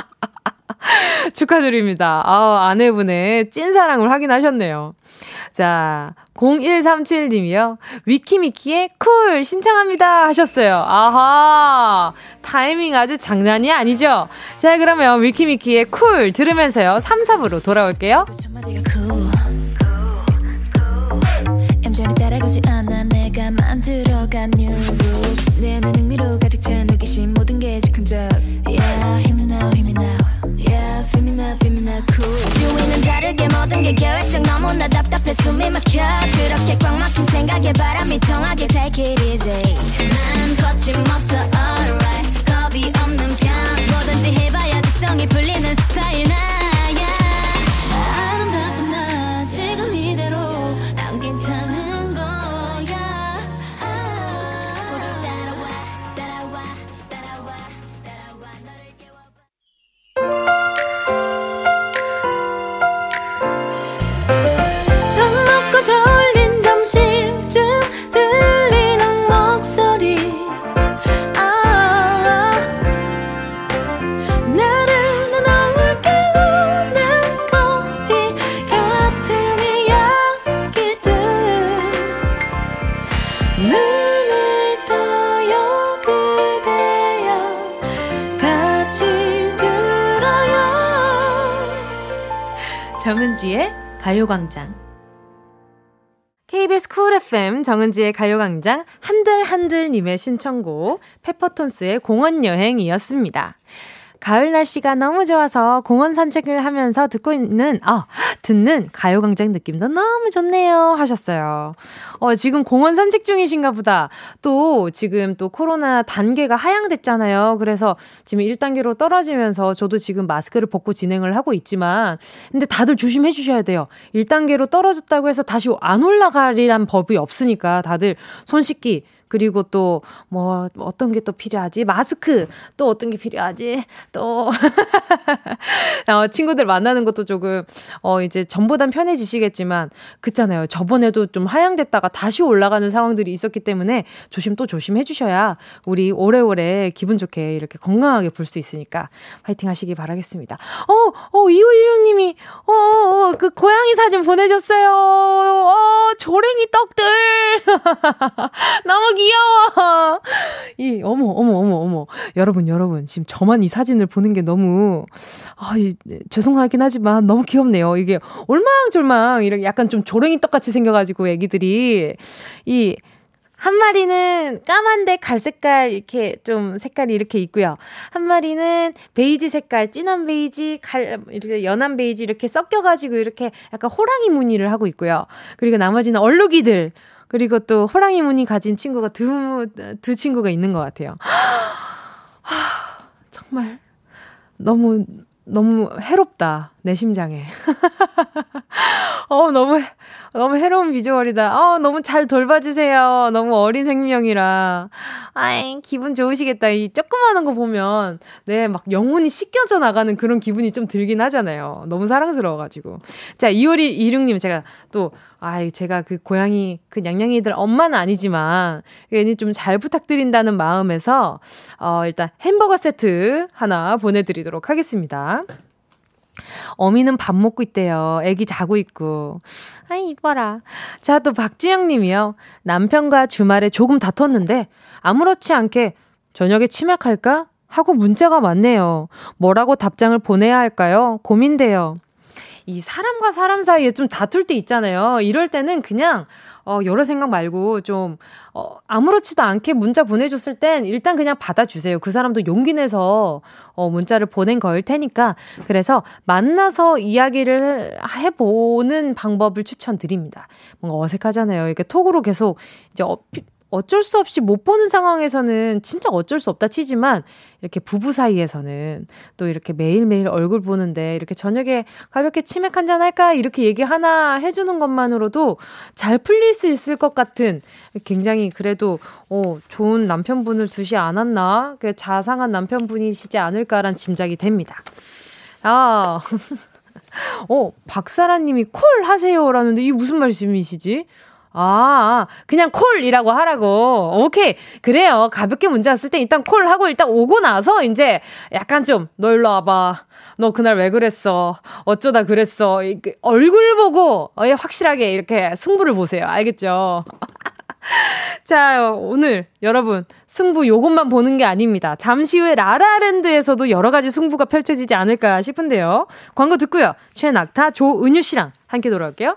축하드립니다. 아, 아내분의 찐사랑을 확인하셨네요. 자, 0137님이요. 위키미키의 쿨 신청합니다 하셨어요. 아하. 타이밍 아주 장난이 아니죠? 자, 그러면 위키미키의 쿨 들으면서요. 3, 4부로 돌아올게요. Now, cool. 다르게 모든 게 계획적 너무나 답답해 숨이 막혀. 그렇게 꽉 막힌 생각에 바람이 통하게 take it easy 난 거침없어 alright. 겁이 없는 편. 뭐든지 해봐야 특성이 풀리는 스타일. 나 정은지의 가요광장 KBS 쿨 FM 정은지의 가요광장 한들한들님의 신청곡 페퍼톤스의 공원여행이었습니다. 가을 날씨가 너무 좋아서 공원 산책을 하면서 듣고 있는, 아, 듣는 가요광장 느낌도 너무 좋네요. 하셨어요. 어, 지금 공원 산책 중이신가 보다. 또, 지금 또 코로나 단계가 하향됐잖아요. 그래서 지금 1단계로 떨어지면서 저도 지금 마스크를 벗고 진행을 하고 있지만, 근데 다들 조심해 주셔야 돼요. 1단계로 떨어졌다고 해서 다시 안 올라가리란 법이 없으니까 다들 손 씻기, 그리고 또, 뭐, 어떤 게 또 필요하지? 마스크! 또 어떤 게 필요하지? 또, 어, 친구들 만나는 것도 조금, 어, 이제 전보단 편해지시겠지만, 그잖아요. 저번에도 좀 하향됐다가 다시 올라가는 상황들이 있었기 때문에 조심 또 조심해 주셔야 우리 오래오래 기분 좋게 이렇게 건강하게 볼 수 있으니까 화이팅 하시기 바라겠습니다. 어, 어, 2516님이, 어, 어, 그 고양이 사진 보내줬어요. 어, 조랭이 떡들! 너무 귀 여워. 이 어머 어머 어머 어머 여러분 여러분 지금 저만 이 사진을 보는 게 너무 아 이, 죄송하긴 하지만 너무 귀엽네요. 이게 올망졸망 이렇게 약간 좀 조랭이 떡같이 생겨가지고 애기들이 이 한 마리는 까만데 갈색깔 이렇게 좀 색깔이 이렇게 있고요. 한 마리는 베이지 색깔, 진한 베이지, 갈 이렇게 연한 베이지 이렇게 섞여가지고 이렇게 약간 호랑이 무늬를 하고 있고요. 그리고 나머지는 얼룩이들 그리고 또 호랑이 무늬 가진 친구가 두, 두 친구가 있는 것 같아요. 아, 정말 너무 너무 해롭다. 내 심장에. 어, 너무, 너무 해로운 비주얼이다. 어, 너무 잘 돌봐주세요. 너무 어린 생명이라. 아이, 기분 좋으시겠다. 이 조그마한 거 보면, 네, 막 영혼이 씻겨져 나가는 그런 기분이 좀 들긴 하잖아요. 너무 사랑스러워가지고. 자, 이효리 이륙님, 제가 또, 아이, 제가 그 고양이, 그 냥냥이들 엄마는 아니지만, 괜히 좀 잘 부탁드린다는 마음에서, 어, 일단 햄버거 세트 하나 보내드리도록 하겠습니다. 어미는 밥 먹고 있대요. 애기 자고 있고. 아이, 이뻐라. 자, 또 박지영 님이요. 남편과 주말에 조금 다퉜는데, 아무렇지 않게 저녁에 치맥할까? 하고 문자가 왔네요. 뭐라고 답장을 보내야 할까요? 고민돼요. 이 사람과 사람 사이에 좀 다툴 때 있잖아요. 이럴 때는 그냥 어 여러 생각 말고 좀 어, 아무렇지도 않게 문자 보내줬을 땐 일단 그냥 받아주세요. 그 사람도 용기 내서 어, 문자를 보낸 거일 테니까. 그래서 만나서 이야기를 해보는 방법을 추천드립니다. 뭔가 어색하잖아요. 이렇게 톡으로 계속 이제 어, 어쩔 수 없이 못 보는 상황에서는 진짜 어쩔 수 없다 치지만 이렇게 부부 사이에서는 또 이렇게 매일매일 얼굴 보는데 이렇게 저녁에 가볍게 치맥 한 잔 할까 이렇게 얘기 하나 해주는 것만으로도 잘 풀릴 수 있을 것 같은 굉장히 그래도 어, 좋은 남편분을 두시 않았나 그 자상한 남편분이시지 않을까란 짐작이 됩니다. 아. 어, 박사라님이 콜 하세요라는데 이 무슨 말씀이시지? 아, 그냥 콜이라고 하라고. 오케이. 그래요. 가볍게 문제 왔을 때 일단 콜 하고 일단 오고 나서 이제 약간 좀, 너 일로 와봐. 너 그날 왜 그랬어? 어쩌다 그랬어? 얼굴 보고 어, 확실하게 이렇게 승부를 보세요. 알겠죠? 자, 오늘 여러분 승부 요것만 보는 게 아닙니다. 잠시 후에 라라랜드에서도 여러 가지 승부가 펼쳐지지 않을까 싶은데요. 광고 듣고요. 최낙타 조은유 씨랑 함께 돌아올게요.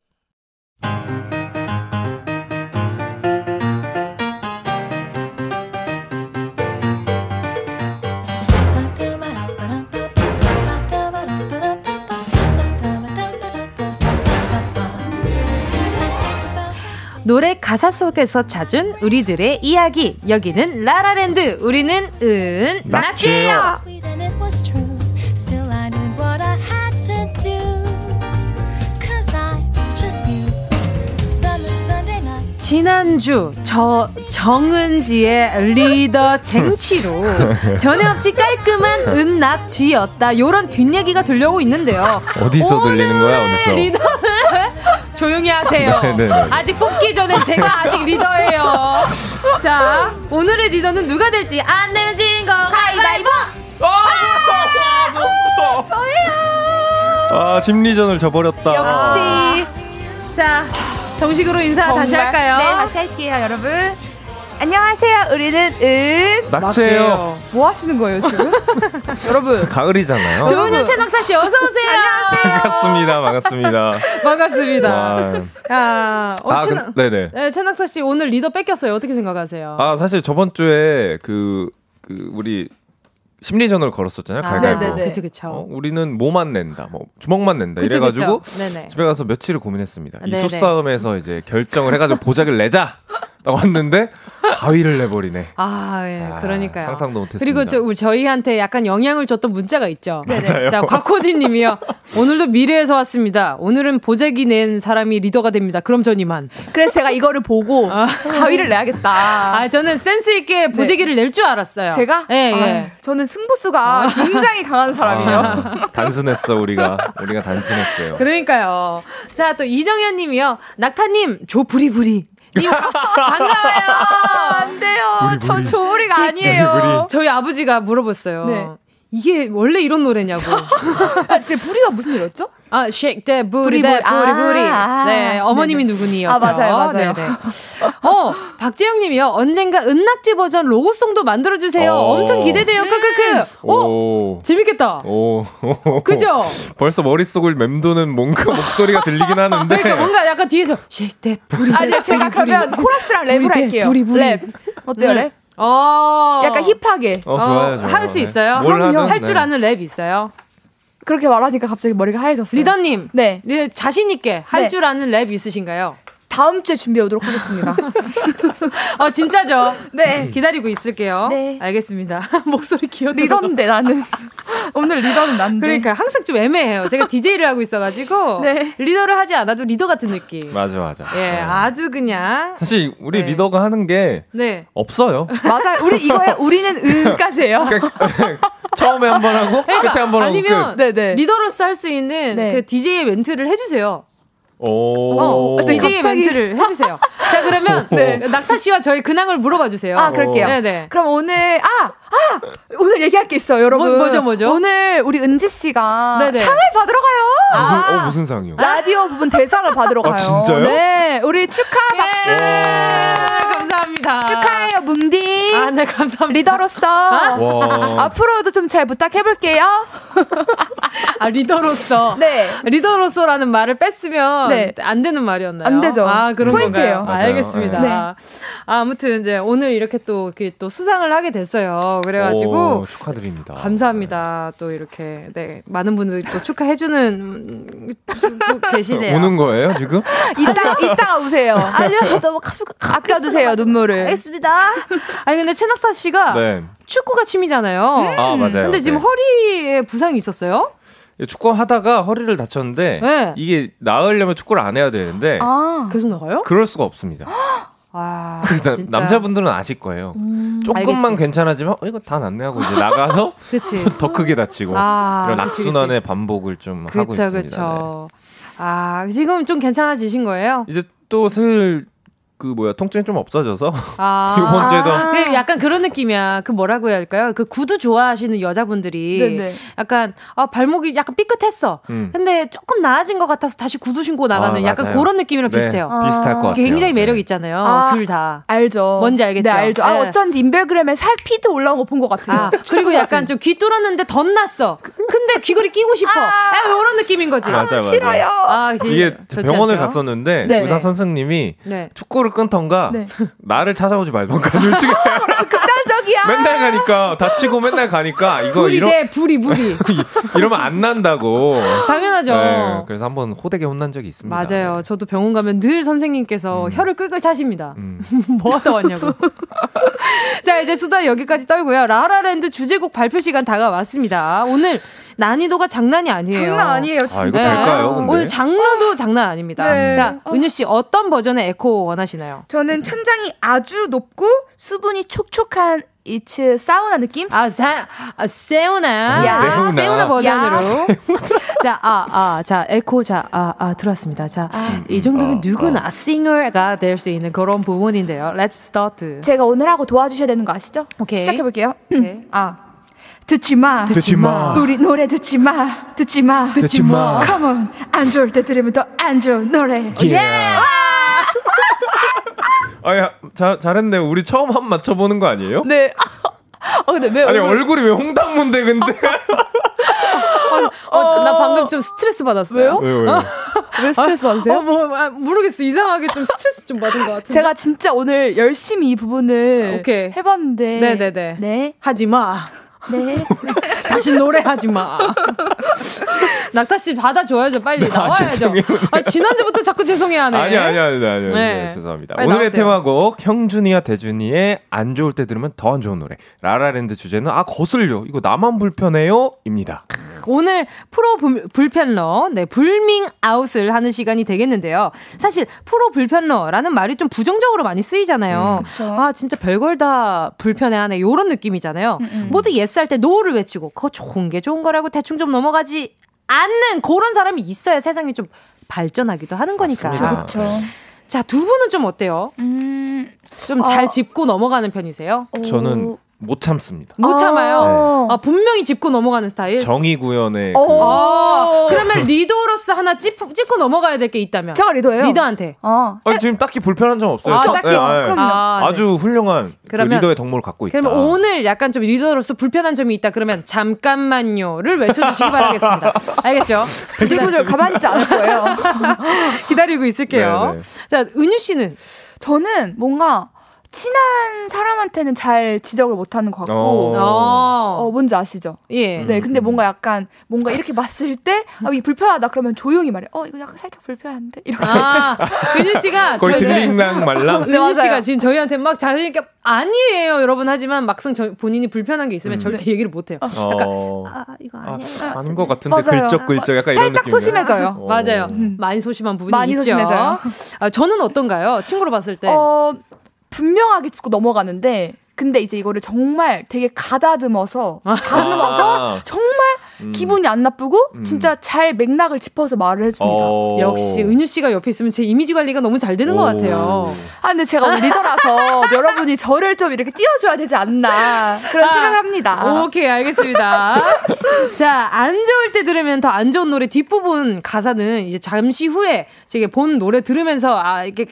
노래 가사 속에서 찾은 우리들의 이야기. 여기는 라라랜드. 우리는 은 낙지예요. 지난주 저 정은지의 리더 쟁취로 전에 없이 깔끔한 은낙지였다. 요런 뒷얘기가 들려오고 있는데요. 어디서 들리는 거야? 어디서? 리더는 조용히 하세요. 네네네. 네, 네. 아직 뽑기 전에 제가 아직 리더예요. 자, 오늘의 리더는 누가 될지 안 내면 진거 가위바위보! 아! 아, 저예요! 아, 심리전을 져버렸다. 역시. 자, 정식으로 인사 정말? 다시 할까요? 네, 다시 할게요, 여러분. 안녕하세요. 우리는 은 낙제요. 뭐 하시는 거예요 지금? 여러분 가을이잖아요. 조은현 최낙타 씨 어서 오세요. 안녕하세요. 반갑습니다. 반갑습니다. 반갑습니다. 아, 어, 아 그, 네네. 네, 최낙타 씨 오늘 리더 뺏겼어요. 어떻게 생각하세요? 아 사실 저번 주에 그, 그 우리 심리전을 걸었었잖아요. 아, 갈갈보. 그쵸, 그쵸. 어, 우리는 뭐만 낸다, 뭐 주먹만 낸다 그쵸, 이래가지고 집에 가서 며칠을 고민했습니다. 이 수싸움에서 이제 결정을 해가지고 보작을 내자. 왔는데 가위를 내버리네. 아, 예. 아, 그러니까요. 상상도 못했습니다. 그리고 저, 저희한테 약간 영향을 줬던 문자가 있죠. 맞아요. 자, 곽호진 님이요. 오늘도 미래에서 왔습니다. 오늘은 보재기 낸 사람이 리더가 됩니다. 그럼 전 이만. 그래서 제가 이거를 보고 아. 가위를 내야겠다. 아, 저는 센스 있게 네. 보재기를 네. 낼줄 알았어요. 제가? 예, 예. 저는 승부수가 아. 굉장히 강한 사람이에요. 아, 단순했어, 우리가. 우리가 단순했어요. 그러니까요. 자, 또 이정현 님이요. 낙타님, 조 부리부리. 반가워요. 안 돼요. 부리, 부리. 저 조우리가 아니에요. 부리, 저희 아버지가 물어봤어요. 네. 이게 원래 이런 노래냐고. 아, 그 부리가 무슨 노래였죠? 아, shake that booty, that booty, booty. 아, 네, 어머님이 누구니요? 아, 맞아요, 맞아요. 네네. 어, 박재영님이요. 언젠가 은낙지 버전 로고송도 만들어주세요. 어. 엄청 기대돼요. 크크크. 오, 재밌겠다. 오. 그죠? 벌써 머릿속을 맴도는 뭔가 목소리가 들리긴 하는데. 그러니까 뭔가 약간 뒤에서 shake 부리. 아니 제가 그러면 코러스랑 랩을 할게요. 랩. 어때요 네. 랩? 어. 약간 힙하게. 어, 좋아요, 좋아요. 할 수 있어요? 그럼요. 할줄 네. 아는 랩 있어요? 그렇게 말하니까 갑자기 머리가 하얘졌어요. 리더님. 네. 자신 있게 할줄 네. 아는 랩 있으신가요? 다음 주에 준비해 오도록 하겠습니다. 어, 진짜죠? 네. 기다리고 있을게요. 네. 알겠습니다. 목소리 귀여워. 리더인데, 나는. 오늘 리더는 난데. 그러니까 항상 좀 애매해요. 제가 DJ를 하고 있어가지고. 네. 리더를 하지 않아도 리더 같은 느낌. 맞아, 맞아. 예, 네. 아주 그냥. 사실 우리 네. 리더가 하는 게. 네. 없어요. 맞아. 우리 이거에 우리는 은까지예요. 그러니까 처음에 한 번 하고, 그러니까, 끝에 한 번 하고. 아니면, 네네. 리더로서 할 수 있는 네. 그 DJ의 멘트를 해주세요. 오. 어, DJ 갑자기... 멘트를 해주세요. 자, 그러면 네. 낙타 씨와 저희 근황을 물어봐 주세요. 아, 그럴게요. 네네. 그럼 오늘, 아! 아! 오늘 얘기할 게 있어요, 여러분. 뭐, 뭐죠, 뭐죠? 오늘 우리 은지 씨가 네네. 상을 받으러 가요. 무슨, 아. 어, 무슨 상이요? 라디오 부분 대상을 받으러 아, 가요. 진짜요? 네. 우리 축하 박수. 예. 감사합니다. 축하해요, 뭉디. 아, 네, 감사합니다. 리더로서. 앞으로도 좀 잘 부탁해볼게요. 아, 리더로서. 네. 리더로서라는 말을 뺐으면 네. 안 되는 말이었나요? 안 되죠. 아, 그런 포인트예요. 건가요? 아, 알겠습니다. 네. 아, 아무튼 이제 오늘 이렇게 또, 이렇게 또 수상을 하게 됐어요. 그래가지고. 오, 축하드립니다. 감사합니다. 또 이렇게, 네. 많은 분들이 또 축하해주는 계시네요. 우는 거예요, 지금? 이따, 이따가 우세요. 아니요, 너무 가슴, 아껴두세요, 눈물 을. 알겠습니다. 아니, 근데 최낙사 씨가. 네. 축구가 취미잖아요. 음. 아, 맞아요. 근데 지금 네. 허리에 부상이 있었어요? 축구 하다가 허리를 다쳤는데 네. 이게 나으려면 축구를 안 해야 되는데 아, 계속 나가요? 그럴 수가 없습니다. 아, 그 남자분들은 아실 거예요. 음, 조금만 알겠지. 괜찮아지면 어, 이거 다 낫네 하고 이제 나가서 더 크게 다치고 아, 이런 악순환의 반복을 좀 그쵸, 하고 있습니다. 그쵸. 네. 아 지금 좀 괜찮아지신 거예요? 이제 또 슬 그 뭐야 통증이 좀 없어져서 아~ 이번 주에도 아~ 그 약간 그런 느낌이야. 그 뭐라고 해야 할까요? 그 구두 좋아하시는 여자분들이 네네. 약간 아 발목이 약간 삐끗했어. 음. 근데 조금 나아진 것 같아서 다시 구두 신고 나가는 아, 약간 그런 느낌이랑 네. 비슷해요. 아~ 비슷할 것 같아요. 굉장히 매력 네. 있잖아요. 아, 둘 다. 알죠. 뭔지 알겠죠? 네, 알죠. 아, 네. 어쩐지 인별그램에 살 피드 올라온 거 본 것 같아요. 아, 그리고 약간 좀 귀 뚫었는데 덧났어. 근데 귀걸이 끼고 싶어. 아, 이런 느낌인 거지. 맞아, 맞아. 싫어요. 아, 이게 병원을 않죠? 갔었는데 네. 의사 선생님이 네. 축구를 끊던가 네. 나를 찾아오지 말던가 둘 중에 극단적이야. 맨날 가니까 다치고 맨날 가니까 이거 불이 이러, 돼 불이 불이 이러면 안 난다고. 당연하죠. 네, 그래서 한번 호되게 혼난 적이 있습니다. 맞아요. 네. 저도 병원 가면 늘 선생님께서 음. 혀를 끌끌 차십니다. 음. 뭐 하다 왔냐고. 자 이제 수다 여기까지 떨고요. 라라랜드 주제곡 발표 시간 다가왔습니다. 오늘 난이도가 장난이 아니에요. 장난 아니에요, 진짜. 아, 이거 될까요? 근데? 오늘 장르도 장난 아닙니다. 네. 자, 은유 씨 어떤 버전의 에코 원하시나요? 저는 천장이 아주 높고 수분이 촉촉한 이츠 사우나 느낌? 아, 사, 아 세우나. 야, 세우나, 세우나 버전으로. 야. 자, 아, 아, 자, 에코, 자, 아, 아, 들어왔습니다. 자, 아. 이 정도면 어, 누구나 어. 싱어가 될 수 있는 그런 부분인데요. Let's start. 제가 오늘 하고 도와주셔야 되는 거 아시죠? 오케이. 시작해볼게요. 네. 아. 듣지 마. 듣지 마. 우리 노래 듣지 마. 듣지 마. 듣지 마. Come on. 안 좋을 때 들으면 더 안 좋은 노래. Yeah. yeah. 아야, 잘 잘했네. 우리 처음 한 맞춰보는 거 아니에요? 네. 어, 근데 왜 아니 얼굴... 얼굴 이 왜 홍당무인데 근데? 어, 어, 나 방금 좀 스트레스 받았어요. 왜요? 왜요? 왜요? 왜 스트레스 받으세요? 어, 뭐, 아, 모르겠어. 이상하게 좀 스트레스 좀 받은 것 같은데. 제가 진짜 오늘 열심히 이 부분을 오케이. 해봤는데. 네네네. 네. 하지 마. 네. 다시 노래하지 마. 낙타 씨 받아줘야죠. 빨리 아, 나와야죠. 아, 지난주부터 자꾸 죄송해하네. 아니 아니 아니 아니 네. 네, 죄송합니다. 오늘의 나오세요. 테마곡 형준이와 대준이의 안 좋을 때 들으면 더 안 좋은 노래. 라라랜드 주제는 아 거슬려. 이거 나만 불편해요입니다. 오늘 프로 불, 불편러, 네 불밍아웃을 하는 시간이 되겠는데요. 사실 프로 불편러라는 말이 좀 부정적으로 많이 쓰이잖아요. 음, 아 진짜 별걸 다 불편해하네. 요런 느낌이잖아요. 음, 음. 모두 yes 할 때 no를 외치고 그거 좋은 게 좋은 거라고 대충 좀 넘어가지 않는 그런 사람이 있어야 세상이 좀 발전하기도 하는 거니까. 그렇죠. 자, 두 분은 좀 어때요? 음, 좀잘 어, 짚고 넘어가는 편이세요? 저는 못 참습니다. 못 참아요. 네. 아, 분명히 짚고 넘어가는 스타일. 정의 구현의 그... 아, 그러면 리더로서 하나 짚, 짚고 넘어가야 될 게 있다면. 제가 리더예요. 리더한테. 어. 아, 지금 딱히 불편한 점 없어요. 아, 딱히. 네, 네. 아, 주 훌륭한 그 그러면, 리더의 덕목을 갖고 있다. 그러면 오늘 약간 좀 리더로서 불편한 점이 있다. 그러면 잠깐만요를 외쳐주시기 바라겠습니다. 알겠죠? 부들부들 가만히 있지 않을 거예요. 기다리고 있을게요. 네네. 네. 자, 은유 씨는 저는 뭔가 친한 사람한테는 잘 지적을 못하는 것 같고 어. 어, 뭔지 아시죠? 예. 네, 근데 뭔가 약간 뭔가 이렇게 봤을 때 아, 이 불편하다 그러면 조용히 말해. 어, 이거 약간 살짝 불편한데 이렇게. 아, 은유 씨가 거의 들링랑 말랑. 은유 씨가 지금 저희한테 막 자신 있게 아니에요, 여러분 하지만 막상 저, 본인이 불편한 게 있으면 음. 절대 네. 얘기를 못 해요. 약간 어. 아, 이거 아니에요. 아, 아닌 것 같은데 글쩍 글쩍 약간 이런 살짝 소심해져요. 어. 맞아요. 음. 많이 소심한 부분이 많이 있죠. 소심해져요. 아, 저는 어떤가요? 친구로 봤을 때. 어, 분명하게 짚고 넘어가는데 근데 이제 이거를 정말 되게 가다듬어서 가듬어서 아. 정말 음. 기분이 안 나쁘고 음. 진짜 잘 맥락을 짚어서 말을 해줍니다. 어. 역시 은유 씨가 옆에 있으면 제 이미지 관리가 너무 잘 되는 오. 것 같아요. 아 근데 제가 리더라서 여러분이 저를 좀 이렇게 띄워줘야 되지 않나 그런 아. 생각을 합니다. 오케이 알겠습니다. 자 안 좋을 때 들으면 더 안 좋은 노래 뒷부분 가사는 이제 잠시 후에 제가 본 노래 들으면서 아 이게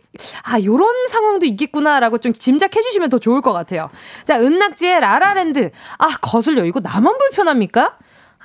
아 요런 상황도 있겠구나라고 좀 짐작해 주시면 더 좋을 것 같아요. 자 은낙지의 라라랜드 아 거슬려 이거 나만 불편합니까?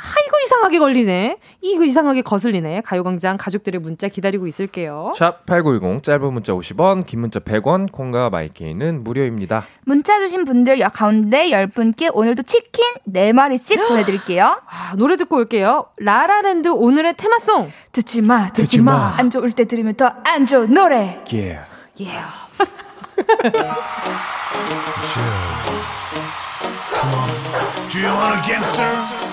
아이고 이상하게 걸리네. 이거 이상하게 거슬리네. 가요광장 가족들의 문자 기다리고 있을게요. 샵 8910 짧은 문자 50원 긴 문자 100원 콩과 마이케이는 무료입니다. 문자 주신 분들 가운데 10분께 오늘도 치킨 4마리씩 보내드릴게요. 아, 노래 듣고 올게요. 라라랜드 오늘의 테마송 듣지 마 듣지마 안 좋을 때 들으면 더 안 좋은 노래 Yeah Yeah. Do you want a gangster?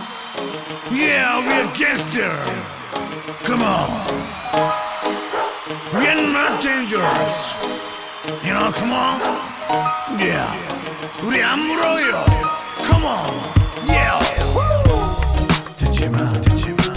Yeah, we're gangster. Come on. We're not dangerous. You know, come on. Yeah. 우리 안 물어요. Come on. Yeah. 듣지 마. 듣지 마.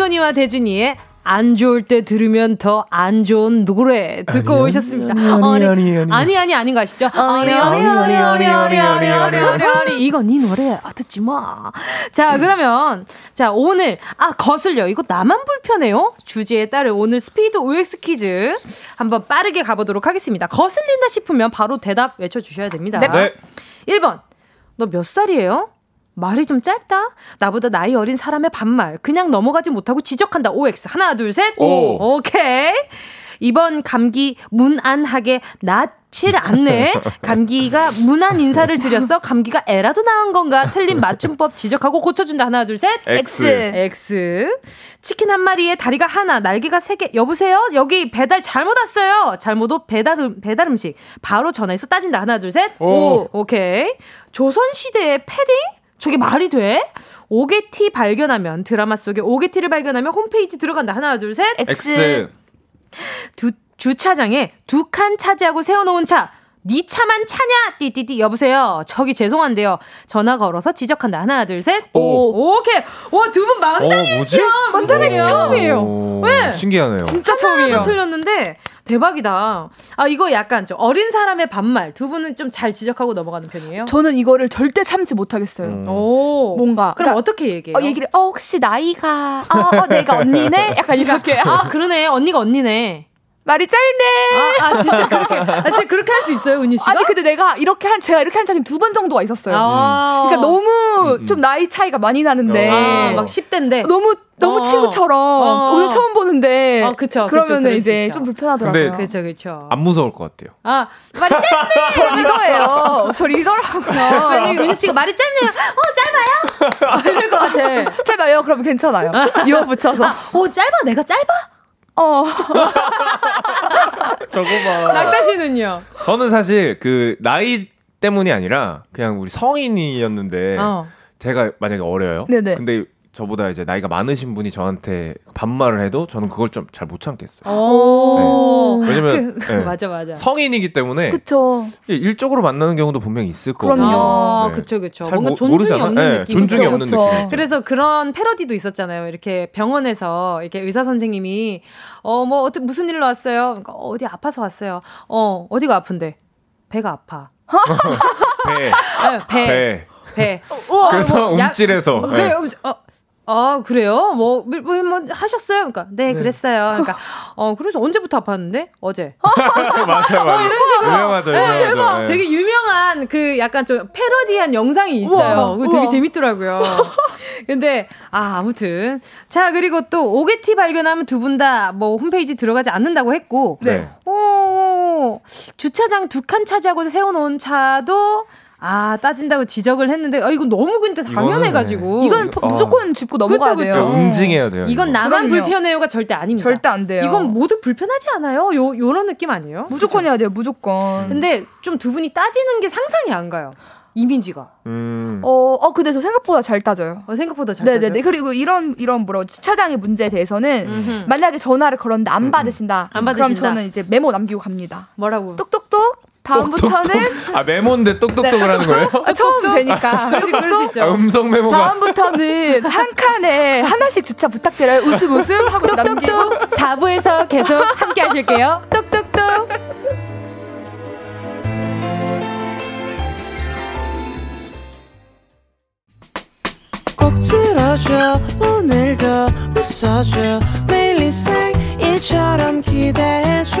형돈이와 대준이의 안 좋을 때 들으면 더 안 좋은 노래 듣고 아니, 오셨습니다. 아니 아니 아니 아니 아니 아니 아닌 거 아시죠? 아니 아니 아니 아니 아니 아니 아니 아니 아니 이거 네 노래 아 듣지 마. 자 그러면 자 오늘 아 거슬려 이거 나만 불편해요 주제에 따른 오늘 스피드 OX 퀴즈 한번 빠르게 가보도록 하겠습니다. 거슬린다 싶으면 바로 대답 외쳐주셔야 됩니다. 네. 1번 너 몇 살이에요? 말이 좀 짧다? 나보다 나이 어린 사람의 반말. 그냥 넘어가지 못하고 지적한다. OX. 하나, 둘, 셋. 오. 오케이. 이번 감기 문안하게 낫질 않네. 감기가 문안 인사를 드렸어. 감기가 에라도 나은 건가? 틀린 맞춤법 지적하고 고쳐준다. 하나, 둘, 셋. X. X. 치킨 한 마리에 다리가 하나, 날개가 세 개. 여보세요? 여기 배달 잘못 왔어요. 잘못 오 배달, 음, 배달 음식. 바로 전화해서 따진다. 하나, 둘, 셋. 오. 오케이. 조선시대의 패딩? 저게 말이 돼? 오게티 발견하면 드라마 속에 오게티를 발견하면 홈페이지 들어간다. 하나, 둘, 셋. X. 두, 주차장에 두 칸 차지하고 세워놓은 차. 니 차만 차냐? 띠띠띠 여보세요. 저기 죄송한데요. 전화 걸어서 지적한다. 하나 둘 셋. 오. 오케이. 와 두 분 만장일치야. 만장일치 처음이에요. 왜? 신기하네요. 진짜 처음이에요. 틀렸는데 대박이다. 아, 이거 약간 좀 어린 사람의 반말. 두 분은 좀 잘 지적하고 넘어가는 편이에요? 저는 이거를 절대 참지 못하겠어요. 음. 오. 뭔가. 그럼 그러니까, 어떻게 얘기해요? 어, 얘기를, 어, 혹시 나이가, 어, 어 내가 언니네? 약간 이렇게. 아, 그러네. 언니가 언니네. 말이 짧네. 아, 아, 진짜 그렇게, 아, 진짜 그렇게 할 수 있어요, 은희 씨가? 아니, 근데 내가 이렇게 한, 제가 이렇게 한 적이 두 번 정도가 있었어요. 아~ 그러니까 너무 음, 음. 좀 나이 차이가 많이 나는데. 아, 막 10대인데. 너무 너무 어. 친구처럼 어. 오늘 처음 보는데 어, 그쵸, 그러면 그쵸, 이제 좀 불편하더라고요. 그렇죠, 그렇죠. 안 무서울 것 같아요. 아 말이 짧네. 저 리더예요. 저 리더라고요. 아니 은희 씨가 말이 짧네요. 어 짧아요? 이럴 것 같아. 짧아요? 그러면 괜찮아요. 이어 붙여서. 아, 오 짧아? 내가 짧아? 어. 저거 봐. 낙타 씨는요? 저는 사실 그 나이 때문이 아니라 그냥 우리 성인이었는데 어. 제가 만약에 어려요. 네네. 근데 저보다 이제 나이가 많으신 분이 저한테 반말을 해도 저는 그걸 좀 잘 못 참겠어요. 네. 왜냐면 그, 네. 맞아 맞아 성인이기 때문에 그쵸. 일적으로 만나는 경우도 분명히 있을 거고. 그럼요. 아, 네. 그쵸 그쵸. 뭔가 존중이 모르잖아. 없는 네, 느낌. 존중이 그쵸, 없는 느낌. 그래서 그런 패러디도 있었잖아요. 이렇게 병원에서 이렇게 의사 선생님이 어 뭐 어떻게 무슨 일로 왔어요? 그러니까 어디 아파서 왔어요. 어 어디가 아픈데? 배가 아파. 배. 네, 배. 배. 배. 우와, 그래서 뭐, 움찔해서. 야, 네. 어, 아, 그래요? 뭐, 뭐, 뭐, 뭐 하셨어요? 그러니까, 네, 네, 그랬어요. 그러니까, 어, 그래서 언제부터 아팠는데? 어제. 맞아요, 맞아요. 어, 이런 식으로. 유명하죠, 네, 유명하죠. 대박. 네. 되게 유명한 그 약간 좀 패러디한 영상이 있어요. 우와, 되게 재밌더라고요. 근데, 아, 아무튼. 자, 그리고 또 오게티 발견하면 두 분 다 뭐 홈페이지 들어가지 않는다고 했고. 네. 오, 주차장 두 칸 차지하고 세워놓은 차도 아 따진다고 지적을 했는데 아 이거 너무 근데 당연해가지고 이건 어. 무조건 짚고 넘어가야 그쵸, 그쵸. 돼요. 응징해야 돼요. 이건 나만 그럼요. 불편해요가 절대 아닙니다. 절대 안 돼요. 이건 모두 불편하지 않아요? 요 요런 느낌 아니에요? 무조건 그쵸? 해야 돼요. 무조건. 근데 좀 두 분이 따지는 게 상상이 안 가요. 이미지가. 음. 어, 어, 근데 저 생각보다 잘 따져요. 어, 생각보다 잘 네네네. 따져요. 그리고 이런, 이런 뭐라고, 주차장의 문제에 대해서는 음흠. 만약에 전화를 걸었는데 안 받으신다. 안 받으신다. 그럼 저는 이제 메모 남기고 갑니다. 뭐라고? 똑똑똑. 다음부터는 똑똑똑? 아 메모인데 똑똑똑을 네. 하는 거예요? 아, 처음 되니까. 그럴 수 있죠. 아, 음성 메모가. 다음부터는 한 칸에 하나씩 주차 부탁드려요. 웃음 웃음 하고 남기고 4부에서 계속 함께 하실게요. 똑똑똑. 꼭 들어줘 오늘도 웃어줘 매일 일상일처럼 기대해줘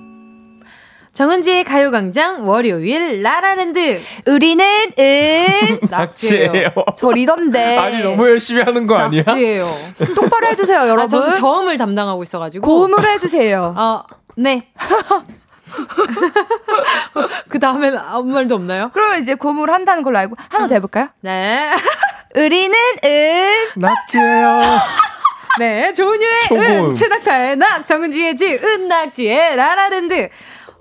정은지의 가요광장 월요일 라라랜드 우리는 은 낙지예요. 저 리던데. 아니 너무 열심히 하는 거 아니야? 낙지예요. 똑바로 해주세요 여러분. 아, 저는 저음을 담당하고 있어가지고 고음으로 해주세요. 어, 네. 그 다음엔 아무 말도 없나요? 그러면 이제 고음으로 한다는 걸로 알고 한 번 더 해볼까요? 네. 우리는 은 낙지예요. 네, 조은유의 은, 최낙타의 낙, 정은지의 지, 은낙지의 라라랜드.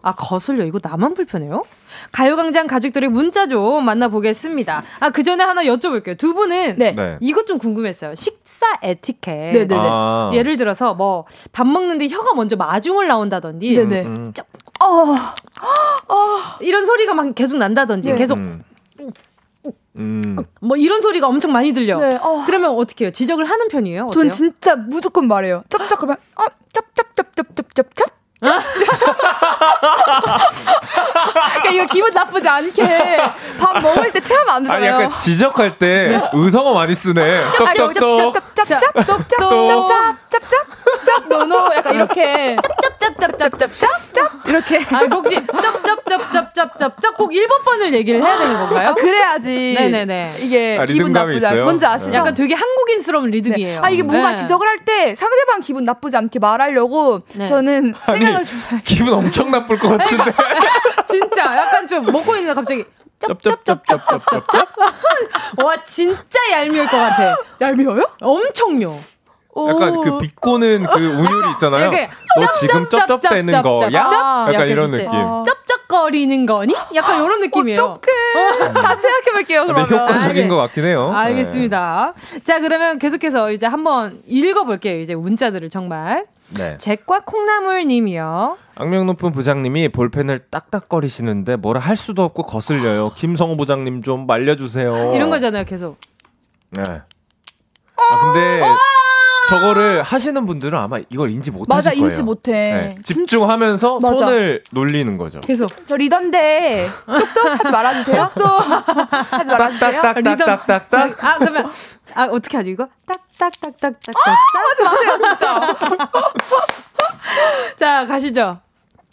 아, 거슬려. 이거 나만 불편해요? 가요광장 가족들의 문자 좀 만나보겠습니다. 아, 그 전에 하나 여쭤볼게요. 두 분은 네. 네. 이것 좀 궁금했어요. 식사 에티켓. 네네네. 아. 예를 들어서 뭐 밥 먹는데 혀가 먼저 마중을 나온다든지. 네네. 음, 음. 어, 어, 이런 소리가 막 계속 난다든지. 네. 계속. 음. 음. 뭐 이런 소리가 엄청 많이 들려. 네, 어. 그러면 어떻게 해요? 지적을 하는 편이에요? 어때요? 전 진짜 무조건 말해요. 짭짭 그러면 어, 짭짭짭짭짭짭짭 그러니까 이거 기분 나쁘지 않게 밥 먹을 때 체하면 안 되잖아요. 아니 약간 지적할 때 의성어 많이 쓰네. 떡떡떡. 짭짭짭짭짭짭짭짭짭짭짭 노노 약간 이렇게 짭짭짭짭짭짭짭짭 이렇게. 아 혹시 짭짭짭짭짭짭짭 꼭 1번 번을 얘기를 해야 되는 건가요? 아, 그래야지. 네네네. 이게 아, 기분 나쁘지 않게. 뭔지 아시죠? 약간 되게 한국인스러운 리듬이에요. 아 이게 뭔가 지적을 할 때 상대방 기분 나쁘지 않게 말하려고 저는 생각 기분 엄청 나쁠 것 같은데. 진짜 약간 좀 먹고 있는데 갑자기 짭짭짭짭짭짭짭. 와 진짜 얄미울 것 같아. 얄미워요? 엄청요. 약간 그 비꼬는 그 운율이 있잖아요. 너 지금 쩝쩝대는 거야? 약간 이런 느낌. 쩝쩝거리는 거니? 약간 이런 느낌이에요. 어떡해. 다시 생각해볼게요. 그러면. 효과적인 것 같긴 해요. 알겠습니다. 네. 자 그러면 계속해서 이제 한번 읽어볼게요. 이제 문자들을 정말. 네. 잭과 콩나물님이요. 악명 높은 부장님이 볼펜을 딱딱거리시는데 뭐라 할 수도 없고 거슬려요. 김성호 부장님 좀 말려주세요. 이런 거잖아요, 계속. 네. 아 근데 저거를 하시는 분들은 아마 이걸 인지 못 맞아, 하실 거예요. 인지 못해. 네. 집중하면서 맞아. 손을 놀리는 거죠. 계속 저 리던데 똑똑 하지 말아주세요. 또 하지 말아주세요. 딱딱딱딱딱딱. 아 그러면 아 어떻게 하죠 이거? 딱딱딱딱딱딱. 아, 하지 마세요 진짜. 자 가시죠.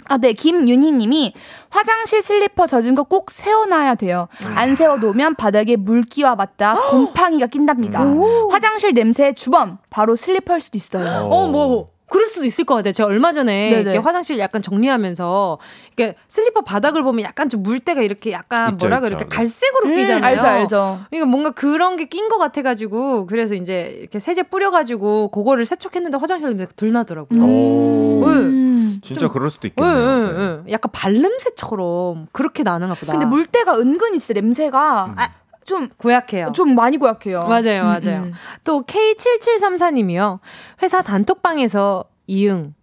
아, 네. 김윤희 님이 화장실 슬리퍼 젖은 거 꼭 세워놔야 돼요. 음. 안 세워놓으면 바닥에 물기와 맞다 곰팡이가 낀답니다. 화장실 냄새 주범 바로 슬리퍼일 수도 있어요. 어, 뭐 그럴 수도 있을 것 같아요. 제가 얼마 전에 이렇게 화장실 약간 정리하면서 이렇게 슬리퍼 바닥을 보면 약간 좀 물때가 이렇게 약간 있죠, 뭐라 그럴까 갈색으로 음, 끼잖아요. 알죠, 알죠. 그러니까 뭔가 그런 게 낀 것 같아가지고 그래서 이제 이렇게 세제 뿌려가지고 그거를 세척했는데 화장실 냄새가 덜 나더라고요. 음. 음. 진짜 그럴 수도 있겠네요. 네. 네. 약간 발냄새처럼 그렇게 나는가 보다. 근데 물때가 은근히 진짜 냄새가 음. 아, 좀 고약해요. 좀 많이 고약해요. 맞아요, 음, 맞아요. 음. 또 K7734님이요. 회사 단톡방에서 이응,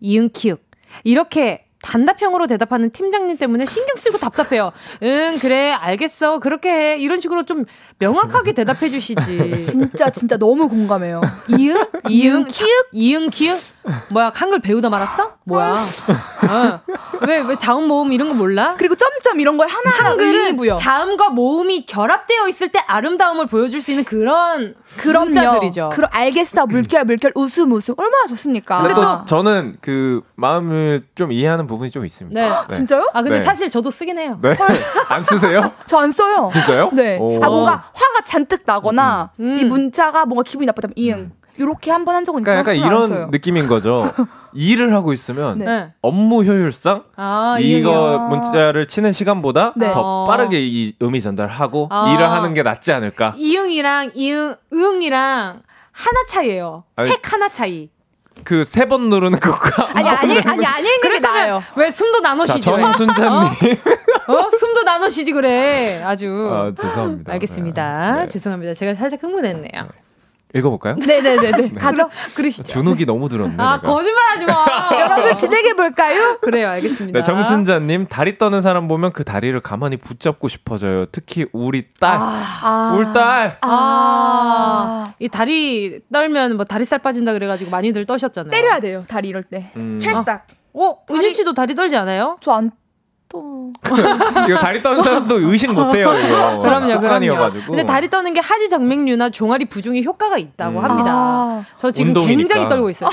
이응 키읔. 이렇게 단답형으로 대답하는 팀장님 때문에 신경 쓰고 답답해요. 응, 그래, 알겠어. 그렇게 해. 이런 식으로 좀 명확하게 대답해 주시지. 진짜, 진짜 너무 공감해요. 이응? 이응, 키읔? 이응, 키읔? 뭐야, 한글 배우다 말았어? 뭐야. 어. 왜, 왜 자음 모음 이런 거 몰라? 그리고 점점 이런 걸 하나하나 한글은 부여. 자음과 모음이 결합되어 있을 때 아름다움을 보여줄 수 있는 그런 그럼자들이죠. 그럼 알겠어. 물결, 물결, 웃음, 웃음. 얼마나 좋습니까? 근데 또 저는 그 마음을 좀 이해하는 부분이 좀 있습니다. 네. 네. 진짜요? 아 근데 네. 사실 저도 쓰긴 해요. 네. 안 쓰세요? 저 안 써요. 진짜요? 네. 오. 아 뭔가 화가 잔뜩 나거나 음. 음. 이 문자가 뭔가 기분이 나쁘다면 이응. 음. 이렇게 한 번 한 적은 그러니까 약간 이런 느낌인 거죠. 일을 하고 있으면 네. 업무 효율상 아, 이거 아. 문자를 치는 시간보다 네. 더 빠르게 이 의미 전달하고 아. 일을 하는 게 낫지 않을까? 이응이랑 이응 응이랑 하나 차이예요. 아니, 핵 하나 차이. 그 세 번 누르는 것과 아니 아니 아니 아니 게 나아요. 왜 숨도 나누시지? 정순자님, 어? 어? 숨도 나누시지 그래. 아주. 아 죄송합니다. 알겠습니다. 네. 죄송합니다. 제가 살짝 흥분했네요. 네. 읽어볼까요? 네네네네. 네. 가죠. 그러시죠. 주눅이 너무 들었네. 아, 내가. 거짓말하지 마. 여러분 진행해볼까요? 그래요, 알겠습니다. 네, 정순자님, 다리 떠는 사람 보면 그 다리를 가만히 붙잡고 싶어져요. 특히 우리 딸. 아. 울 딸. 아. 아. 이 다리 떨면 뭐 다리살 빠진다 그래가지고 많이들 떠셨잖아요. 때려야 돼요, 다리 이럴 때. 음. 찰싹. 어, 은희 씨도 다리 떨지 않아요? 저 안 또. 이거 다리 떠는 사람도 의식 못해요, 이거. 그럼요, 그럼요. 근데 다리 떠는 게 하지 정맥류나 종아리 부종에 효과가 있다고 음. 합니다. 아. 저 지금 운동이니까. 굉장히 떨고 있어요.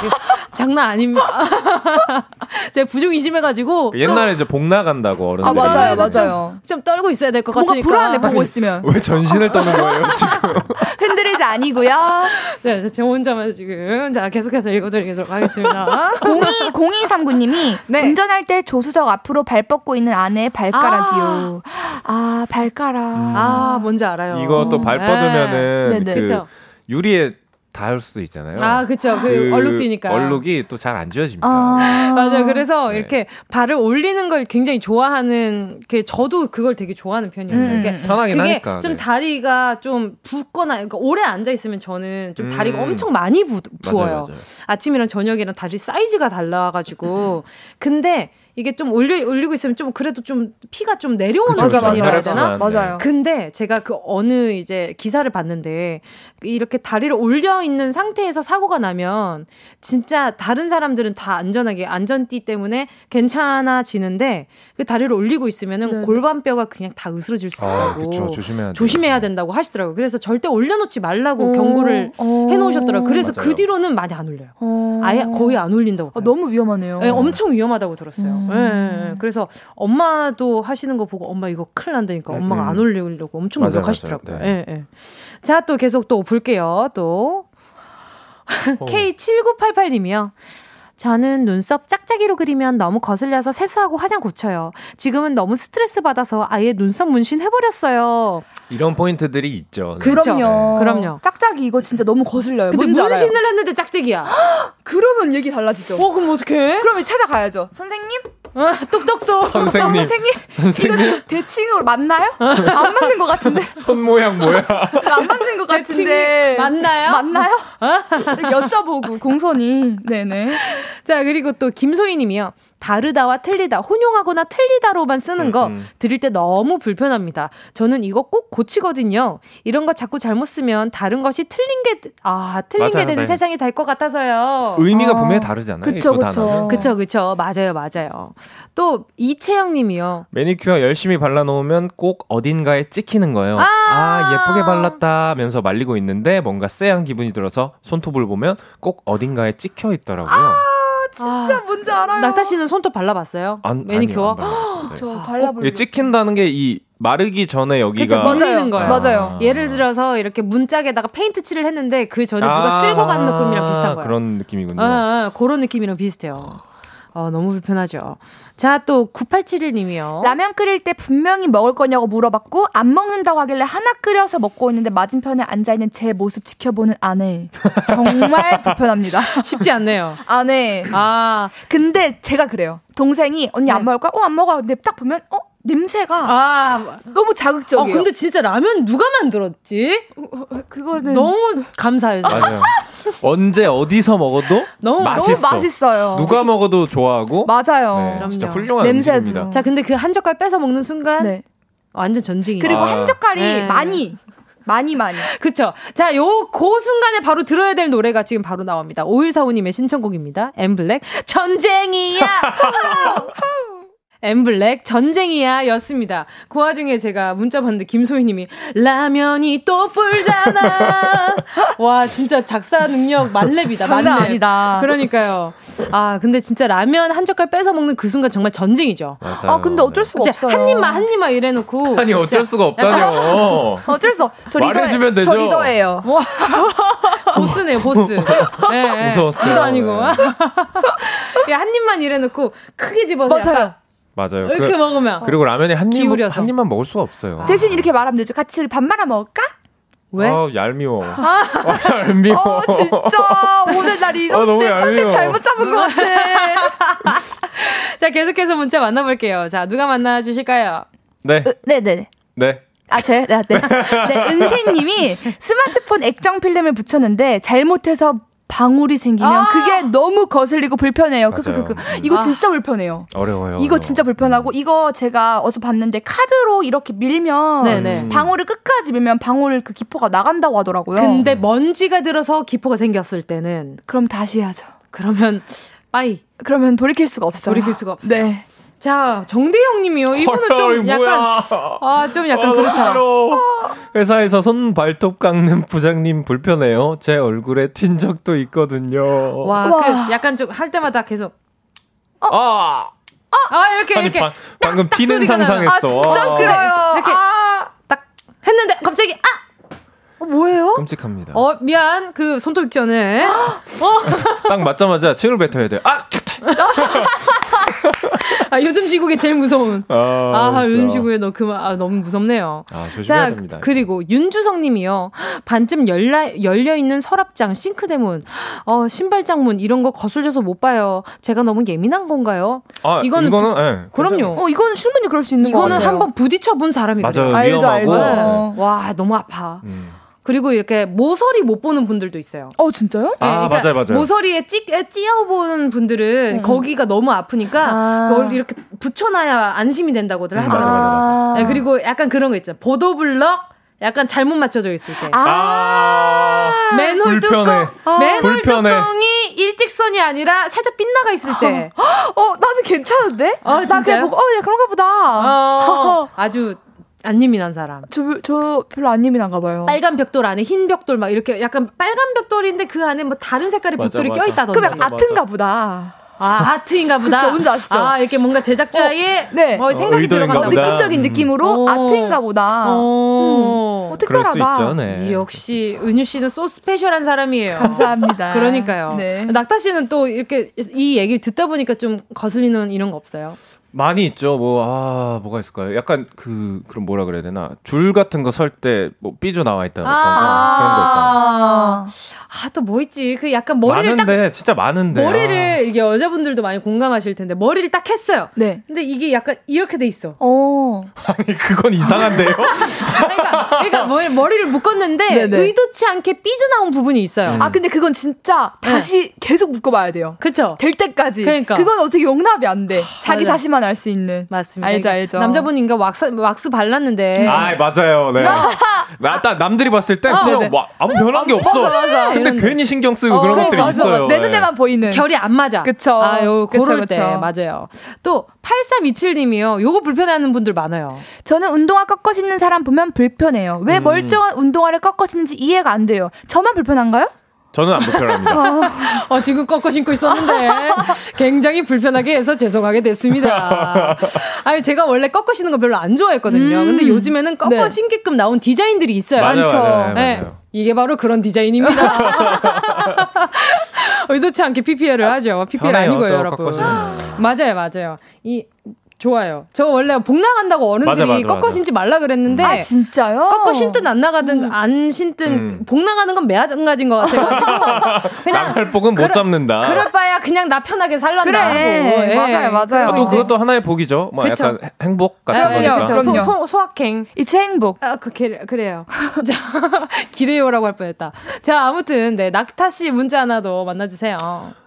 장난 아닙니다. 제가 부종이 심해가지고. 옛날에 이제 복 나간다고 어른들이. 아, 맞아요, 맞아요. 좀, 좀 떨고 있어야 될 것 같으니까. 불안해, 보고 있으면. 왜 전신을 떠는 거예요, 지금? 흔들리지 아니고요. 네, 저 혼자만 지금. 자, 계속해서 읽어드리도록 하겠습니다. 02, 0239님이 네. 운전할 때 조수석 앞으로 발 뻗고 있는 있는 아내 발가락이요. 아, 아 발가락. 음. 아, 뭔지 알아요. 이거 또 발 뻗으면은 네. 그 유리에 닿을 수도 있잖아요. 아, 그쵸. 그, 그 얼룩지니까. 얼룩이 또 잘 안 지워집니다. 아~ 맞아요. 그래서 네. 이렇게 발을 올리는 걸 굉장히 좋아하는, 게 저도 그걸 되게 좋아하는 편이었어요. 음. 그러니까 편하긴 그게 하니까. 좀 네. 다리가 좀 붓거나, 그러니까 오래 앉아 있으면 저는 좀 다리가 음. 엄청 많이 부, 부어요. 맞아요, 맞아요. 아침이랑 저녁이랑 다리 사이즈가 달라 가지고. 근데 이게 좀 올려 올리고 있으면 좀 그래도 좀 피가 좀 내려오는 느낌이라 해야 되나? 맞아요. 근데 제가 그 어느 이제 기사를 봤는데 이렇게 다리를 올려 있는 상태에서 사고가 나면 진짜 다른 사람들은 다 안전하게 안전띠 때문에 괜찮아지는데 그 다리를 올리고 있으면은 네. 골반뼈가 그냥 다 으스러질 수 아, 있다고. 그쵸, 조심해야, 조심해야 된다고 하시더라고요. 그래서 절대 올려놓지 말라고 어, 경고를 어. 해놓으셨더라고요. 그래서 맞아요. 그 뒤로는 많이 안 올려요. 어. 아예 거의 안 올린다고. 아, 너무 위험하네요. 네, 엄청 위험하다고 들었어요. 음. 네, 그래서 엄마도 하시는 거 보고 엄마 이거 큰일 난다니까 엄마가 음. 안 올리려고 엄청 노력하시더라고요. 네. 네. 자, 또 계속 또 볼게요. 또. K7988님이요. 저는 눈썹 짝짝이로 그리면 너무 거슬려서 세수하고 화장 고쳐요. 지금은 너무 스트레스 받아서 아예 눈썹 문신 해버렸어요. 이런 포인트들이 있죠. 네. 그럼요. 그럼요. 짝짝이 이거 진짜 너무 거슬려요. 근데 문신을 알아요? 했는데 짝짝이야. 그러면 얘기 달라지죠. 어, 그럼 어떡해? 그러면 찾아가야죠. 선생님? 어, 똑똑똑. 선생님. 선생님. 선생님. 이거 대칭으로 맞나요? 안 맞는 것 같은데. 손 모양 뭐야? 안 맞는 것 같은데. 맞나요? 맞나요? 여쭤보고 공손히. 네네. 자 그리고 또 김소희님이요. 다르다와 틀리다, 혼용하거나 틀리다로만 쓰는 거 음, 음. 들을 때 너무 불편합니다. 저는 이거 꼭 고치거든요. 이런 거 자꾸 잘못 쓰면 다른 것이 틀린 게, 아, 틀린 맞아요, 게 되는 네. 세상이 될 것 같아서요. 의미가 아, 분명히 다르잖아요. 그쵸, 그쵸. 그쵸, 그쵸. 맞아요, 맞아요. 또, 이채영 님이요. 매니큐어 열심히 발라놓으면 꼭 어딘가에 찍히는 거예요. 아, 아 예쁘게 발랐다 하면서 말리고 있는데 뭔가 쎄한 기분이 들어서 손톱을 보면 꼭 어딘가에 찍혀 있더라고요. 아, 진짜 아, 뭔지 알아요. 낙타 씨는 손톱 발라봤어요? 안, 매니큐어? 아니요, 그쵸, 발라볼. 찍힌다는 게 이 마르기 전에 여기가 물리는 거예요. 맞아요. 아. 예를 들어서 이렇게 문짝에다가 페인트 칠을 했는데 그 전에 아~ 누가 쓸고 간 느낌이랑 비슷한 거예요. 그런 느낌이군요. 아, 아, 그런 느낌이랑 비슷해요. 어, 너무 불편하죠. 자, 또 9871님이요. 라면 끓일 때 분명히 먹을 거냐고 물어봤고 안 먹는다고 하길래 하나 끓여서 먹고 있는데 맞은편에 앉아 있는 제 모습 지켜보는 아내. 정말 불편합니다. 쉽지 않네요. 아내. 아, 근데 제가 그래요. 동생이 언니 네. 안 먹을 거야? 어, 안 먹어. 근데 딱 보면 어, 냄새가 아 너무 자극적이에요. 어, 근데 진짜 라면 누가 만들었지? 그거는 너무 감사해요. 맞아요. 언제 어디서 먹어도 너무 맛있어. 너무 맛있어요. 누가 먹어도 좋아하고 맞아요. 네, 진짜 훌륭한 냄새 음식입니다. 자, 근데 그 한 젓갈 뺏어 먹는 순간 네. 완전 전쟁이. 그리고 아. 한 젓갈이 네. 많이 많이 많이. 그쵸. 자, 요, 그 순간에 바로 들어야 될 노래가 지금 바로 나옵니다. 5145님의 신청곡입니다. 엠블랙. 전쟁이야! 엠블랙 전쟁이야 였습니다. 그 와중에 제가 문자 봤는데 김소희 님이 라면이 또 불잖아. 와, 진짜 작사 능력 만렙이다. 만렙. 아니다. 그러니까요. 아, 근데 진짜 라면 한 젓갈 뺏어 먹는 그 순간 정말 전쟁이죠. 맞아요. 아, 근데 어쩔 수가 없어요. 한 입만 한 입만 이래 놓고 아니, 어쩔 수가 없다뇨. 어쩔 수 없. 저 리더 말해주면 되죠. 저 리더예요. 보스네요, 보스. 네, 무서웠어요. 리더 아니고. 네. 한 입만 이래 놓고 크게 집어서 맞아요. 맞아요. 이렇게 그, 먹으면 그리고 라면에 한 입, 한 입만 먹을 수가 없어요. 대신 이렇게 말하면 되죠. 같이 우리 밥 말아 먹을까? 왜? 아, 얄미워. 아, 아 얄미워. 어, 진짜 오늘 날 이런데 아, 너무 컨셉 잘못 잡은 것 같아. 자, 계속해서 문자 만나볼게요. 자, 누가 만나 주실까요? 네. 으, 네네. 네. 아, 제, 네, 네. 네, 은세님이 스마트폰 액정 필름을 붙였는데 잘못해서 방울이 생기면 아~ 그게 너무 거슬리고 불편해요. 그, 그, 그, 그. 이거 아. 진짜 불편해요. 어려워요. 이거 어려워. 진짜 불편하고 이거 제가 어서 봤는데 카드로 이렇게 밀면 네네. 방울을 끝까지 밀면 방울 그 기포가 나간다고 하더라고요. 근데 먼지가 들어서 기포가 생겼을 때는 그럼 다시 해야죠. 그러면 빠이. 그러면 돌이킬 수가 없어요. 돌이킬 수가 없어요. 네. 자, 정대영 님이요. 이분은 좀 약간 아, 좀 약간 아, 그렇다. 회사에서 손 발톱 깎는 부장님 불편해요. 제 얼굴에 튄 적도 있거든요. 와, 와. 그 약간 좀 할 때마다 계속 어? 아. 아, 이렇게 아니, 이렇게 방, 방금 딱, 튀는 상상했어. 아, 진짜 와. 싫어요. 이렇게 아. 딱 했는데 갑자기 아 어, 뭐예요? 끔찍합니다. 어, 미안. 그 손톱 전에. 어. 딱 맞자마자 침을 뱉어야 돼. 아! 아, 요즘 시국에 제일 무서운. 아, 아 요즘 시국에 너 그만, 아, 너무 무섭네요. 아, 조심해야 자, 됩니다. 그리고 윤주성 님이요. 반쯤 열라, 열려 있는 서랍장, 싱크대 문, 어, 신발장 문, 이런 거 거슬려서 못 봐요. 제가 너무 예민한 건가요? 아, 이거는, 이거는 부, 네, 그럼요. 어, 이거는 충분히 그럴 수 있는 이거는 한번 부딪혀 본 사람이 맞아요. 알죠, 위험하고. 알죠. 네. 와, 너무 아파. 음. 그리고 이렇게 모서리 못 보는 분들도 있어요. 어 진짜요? 네, 아 그러니까 맞아요, 맞아요. 모서리에 찌, 찌어보는 분들은 음. 거기가 너무 아프니까 아. 그걸 이렇게 붙여놔야 안심이 된다고들 음, 하더라고요. 맞아, 맞아, 맞아. 네, 그리고 약간 그런 거 있잖아요. 보도블럭 약간 잘못 맞춰져 있을 때. 아, 맨홀 뚜껑, 아~ 맨홀 뚜껑이 일직선이 아니라 살짝 빗나가 있을 때. 어, 나는 괜찮은데? 어, 나 그냥 보고, 어, 야, 그런가 보다. 어, 아주 안 예민한 사람. 저, 저 별로 안 예민한가 봐요. 빨간 벽돌 안에 흰 벽돌 막 이렇게 약간 빨간 벽돌인데 그 안에 뭐 다른 색깔의 맞아, 벽돌이 껴있다던가. 그러면 아트인가 보다. 아, 아트인가 보다. 그쵸, 뭔지 아시죠? 아, 이렇게 뭔가 제작자의 어, 네. 뭐 생각이 어, 들어간다. 어, 느낌적인 느낌으로 어. 아트인가 보다. 어. 음. 특별하다. 수 있죠, 네. 역시 은유 씨는 소 스페셜한 사람이에요. 감사합니다. 그러니까요. 네. 낙타 씨는 또 이렇게 이 얘기를 듣다 보니까 좀 거슬리는 이런 거 없어요? 많이 있죠. 뭐, 아, 뭐가 있을까요? 약간 그, 그럼 뭐라 그래야 되나. 줄 같은 거 설 때, 뭐, 삐져 나와 있다. 아~ 그런 거 있잖아. 아, 또 뭐 있지? 그 약간 머리를 많은데, 딱. 진짜 많은데. 머리를, 아. 이게 여자분들도 많이 공감하실 텐데, 머리를 딱 했어요. 네. 근데 이게 약간 이렇게 돼 있어. 어. 아니, 그건 이상한데요? 그러니까, 그러니까 머리를 묶었는데, 네네. 의도치 않게 삐져 나온 부분이 있어요. 음. 아, 근데 그건 진짜 다시 네. 계속 묶어봐야 돼요. 그쵸? 될 때까지. 그러니까. 그건 어떻게 용납이 안 돼. 자기 자신만 알 수 있는. 맞습니다. 알죠, 알죠. 남자분인가 왁스, 왁스 발랐는데. 아, 맞아요. 네. 나, 딱 남들이 봤을 때 어, 그냥 뭐 아무 변한 게 없어. 맞아, 맞아. 근데. 괜히 신경 쓰고 어, 그런 것들이 맞아, 있어요. 내 눈에만 네. 보이는. 결이 안 맞아. 그쵸. 아유, 그럴 때. 맞아요. 또, 8327님이요. 요거 불편해하는 분들 많아요. 저는 운동화 꺾어 신는 사람 보면 불편해요. 왜 음. 멀쩡한 운동화를 꺾어 신는지 이해가 안 돼요. 저만 불편한가요? 저는 안 불편합니다. 어, 지금 꺾어 신고 있었는데 굉장히 불편하게 해서 죄송하게 됐습니다. 아니 제가 원래 꺾어 신는 거 별로 안 좋아했거든요. 음. 근데 요즘에는 꺾어 네. 신게끔 나온 디자인들이 있어요. 맞아요, 많죠. 맞아요, 네. 맞아요. 이게 바로 그런 디자인입니다. 의도치 않게 PPL을 하죠. PPL 아니고요, 여러분. 맞아요, 맞아요. 이 좋아요. 저 원래 복 나간다고 어른들이 맞아, 맞아, 꺾어 신지 말라 그랬는데 아 진짜요? 꺾어 신든 안 나가든 음. 안 신든 음. 복 나가는 건 매한가지인 것 같아요. 그냥 나갈 복은 못 잡는다. 그럴 바야 그냥 나 편하게 살란다 그래. 하고. 예. 맞아요, 맞아요. 아, 또 그것도 하나의 복이죠. 뭐 그쵸? 약간 행복 같은 네, 거니까. 그쵸. 소, 소, 소확행. 이츠 행복. 아, 그 그래요. 자, 기래요라고 할 뻔했다. 자, 아무튼 네 낙타 씨 문제 하나 더 만나주세요.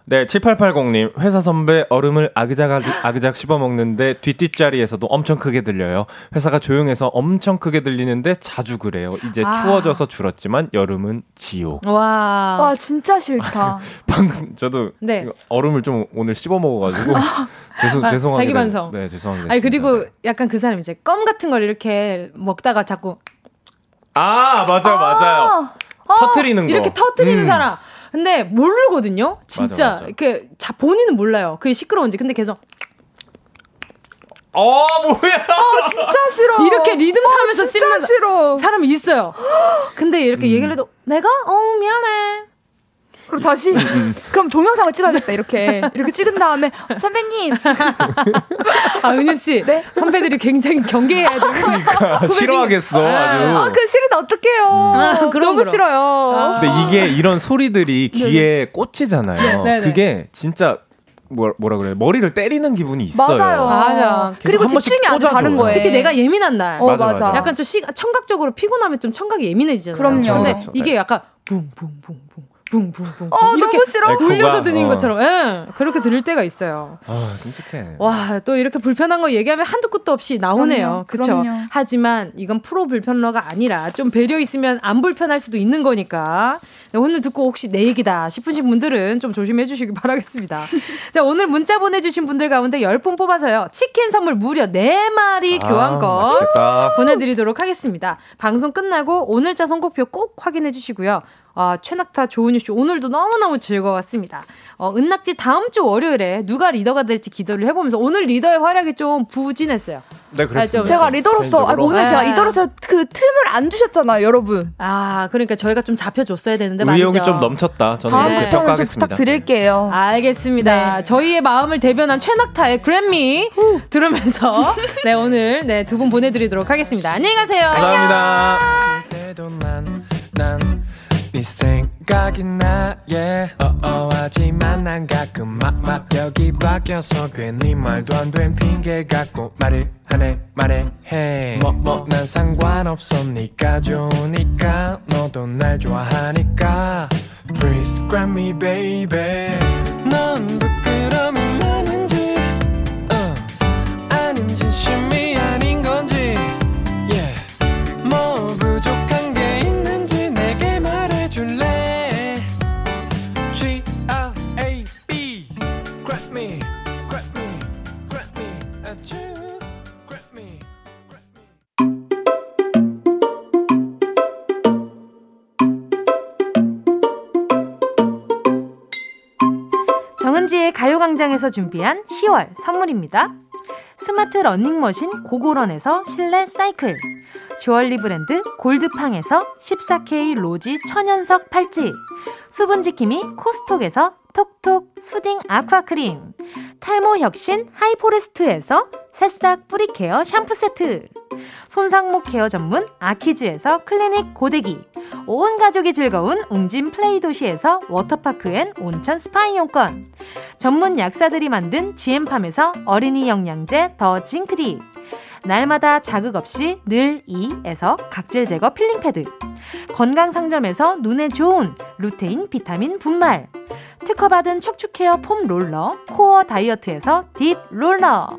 네, 7880님. 회사 선배 얼음을 아그작 아그작 씹어 먹는데 뒷뒷자리에서도 엄청 크게 들려요. 회사가 조용해서 엄청 크게 들리는데 자주 그래요. 이제 아. 추워져서 줄었지만 여름은 지옥. 와. 와, 진짜 싫다. 방금 저도 네. 얼음을 좀 오늘 씹어 먹어 가지고 죄송 아, 죄송하게 자기 반성. 네, 죄송합니다. 아니 그리고 네. 약간 그 사람 이제 껌 같은 걸 이렇게 먹다가 자꾸 아, 맞아요. 맞아요. 아. 터트리는 거. 이렇게 터트리는 음. 사람. 근데 모르거든요. 진짜 맞아, 맞아. 이렇게 자 본인은 몰라요. 그게 시끄러운지. 근데 계속 어 뭐야? 아 진짜 싫어. 이렇게 리듬 어, 타면서 어, 씹는 싫어. 사람이 있어요. 근데 이렇게 음. 얘기를 해도 내가 어 미안해. 그럼 다시 음, 음. 그럼 동영상을 찍어야겠다 이렇게 이렇게 찍은 다음에 선배님 아 은유 씨 네? 선배들이 굉장히 경계해야 돼 그러니까 싫어하겠어 아주 아그 싫은데 어떡해요 아, 그럼, 너무 그럼. 싫어요 아. 근데 이게 이런 소리들이 귀에 꽂히잖아요 네네. 그게 진짜 뭐, 뭐라 그래 머리를 때리는 기분이 있어요. 맞아요. 맞아. 그리고 집중이 안 가는 거예요. 특히 내가 예민한 날. 어, 맞아, 맞아. 약간 좀 시, 청각적으로 피곤하면 좀 청각이 예민해지잖아요. 그럼요. 근데 이게 약간 붕붕붕붕 붕붕붕 어, 이렇게 너무 싫어. 굴려서 들린 어. 것처럼 예, 그렇게 들릴 때가 있어요. 아, 끔찍해. 와, 또 이렇게 불편한 거 얘기하면 한두 끝도 없이 나오네요. 그렇죠. 하지만 이건 프로 불편러가 아니라 좀 배려 있으면 안 불편할 수도 있는 거니까. 네, 오늘 듣고 혹시 내 얘기다 싶으신 분들은 좀 조심해 주시기 바라겠습니다. 자, 오늘 문자 보내 주신 분들 가운데 10분 뽑아서요. 치킨 선물 무려 4마리 아, 교환권 보내 드리도록 하겠습니다. 방송 끝나고 오늘자 선곡표 꼭 확인해 주시고요. 아, 최낙타 조은유 씨 오늘도 너무너무 즐거웠습니다. 어, 은낙지 다음 주 월요일에 누가 리더가 될지 기대를 해보면서 오늘 리더의 활약이 좀 부진했어요. 네, 그렇습니다. 제가 리더로서 아, 오늘 네. 제가 리더로서 그 틈을 안 주셨잖아요, 여러분. 아, 그러니까 저희가 좀 잡혀줬어야 되는데 의욕이 말이죠. 좀 넘쳤다. 저는 다음부터는 좀 부탁드릴게요. 네. 알겠습니다. 네. 저희의 마음을 대변한 최낙타의 그래미 들으면서 네 오늘 네 두 분 보내드리도록 하겠습니다. 안녕히 가세요. 감사합니다. 네 생각이 나 yeah. 어어하지만 난 가끔 막막 여기 바뀌어서 괜히 말도 안 된 핑계 갖고 말을 하네 말해. 해뭐뭐 난 상관없어 니까 좋으니까 너도 날 좋아하니까. Please grab me baby. 넌 가요광장에서 준비한 10월 선물입니다. 스마트 러닝머신 고고런에서 실내 사이클 주얼리 브랜드 골드팡에서 14K 로지 천연석 팔찌 수분지킴이 코스톡에서 톡톡 수딩 아쿠아크림 탈모 혁신 하이포레스트에서 새싹 뿌리 케어 샴푸 세트. 손상목 케어 전문 아키즈에서 클리닉 고데기. 온 가족이 즐거운 웅진 플레이 도시에서 워터파크 and 온천 스파 이용권. 전문 약사들이 만든 지엠팜에서 어린이 영양제 더 징크디. 날마다 자극 없이 늘 이에서 각질 제거 필링 패드. 건강 상점에서 눈에 좋은 루테인 비타민 분말. 특허받은 척추 케어 폼 롤러 코어 다이어트에서 딥 롤러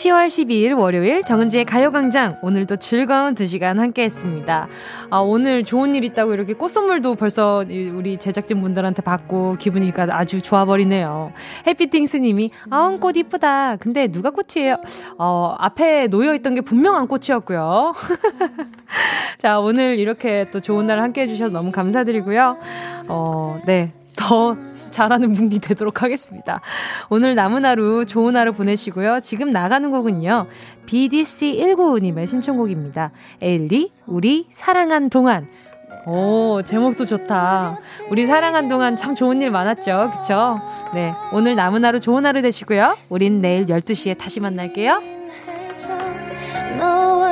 10월 12일 월요일 정은지의 가요광장 오늘도 즐거운 2시간 함께 했습니다. 아, 오늘 좋은 일 있다고 이렇게 꽃 선물도 벌써 우리 제작진 분들한테 받고 기분이 아주 좋아버리네요. 해피팅스님이 아우 꽃 이쁘다. 근데 누가 꽃이에요? 어, 앞에 놓여 있던 게 분명한 꽃이었고요. 자 오늘 이렇게 또 좋은 날 함께 해 주셔서 너무 감사드리고요. 어, 네. 더 잘하는 뭉디 되도록 하겠습니다. 오늘 남은 하루 좋은 하루 보내시고요. 지금 나가는 곡은요. BDC195님의 신청곡입니다. 엘리, 우리 사랑한 동안. 오, 제목도 좋다. 우리 사랑한 동안 참 좋은 일 많았죠. 그쵸? 네. 오늘 남은 하루 좋은 하루 되시고요. 우린 내일 12시에 다시 만날게요. 너와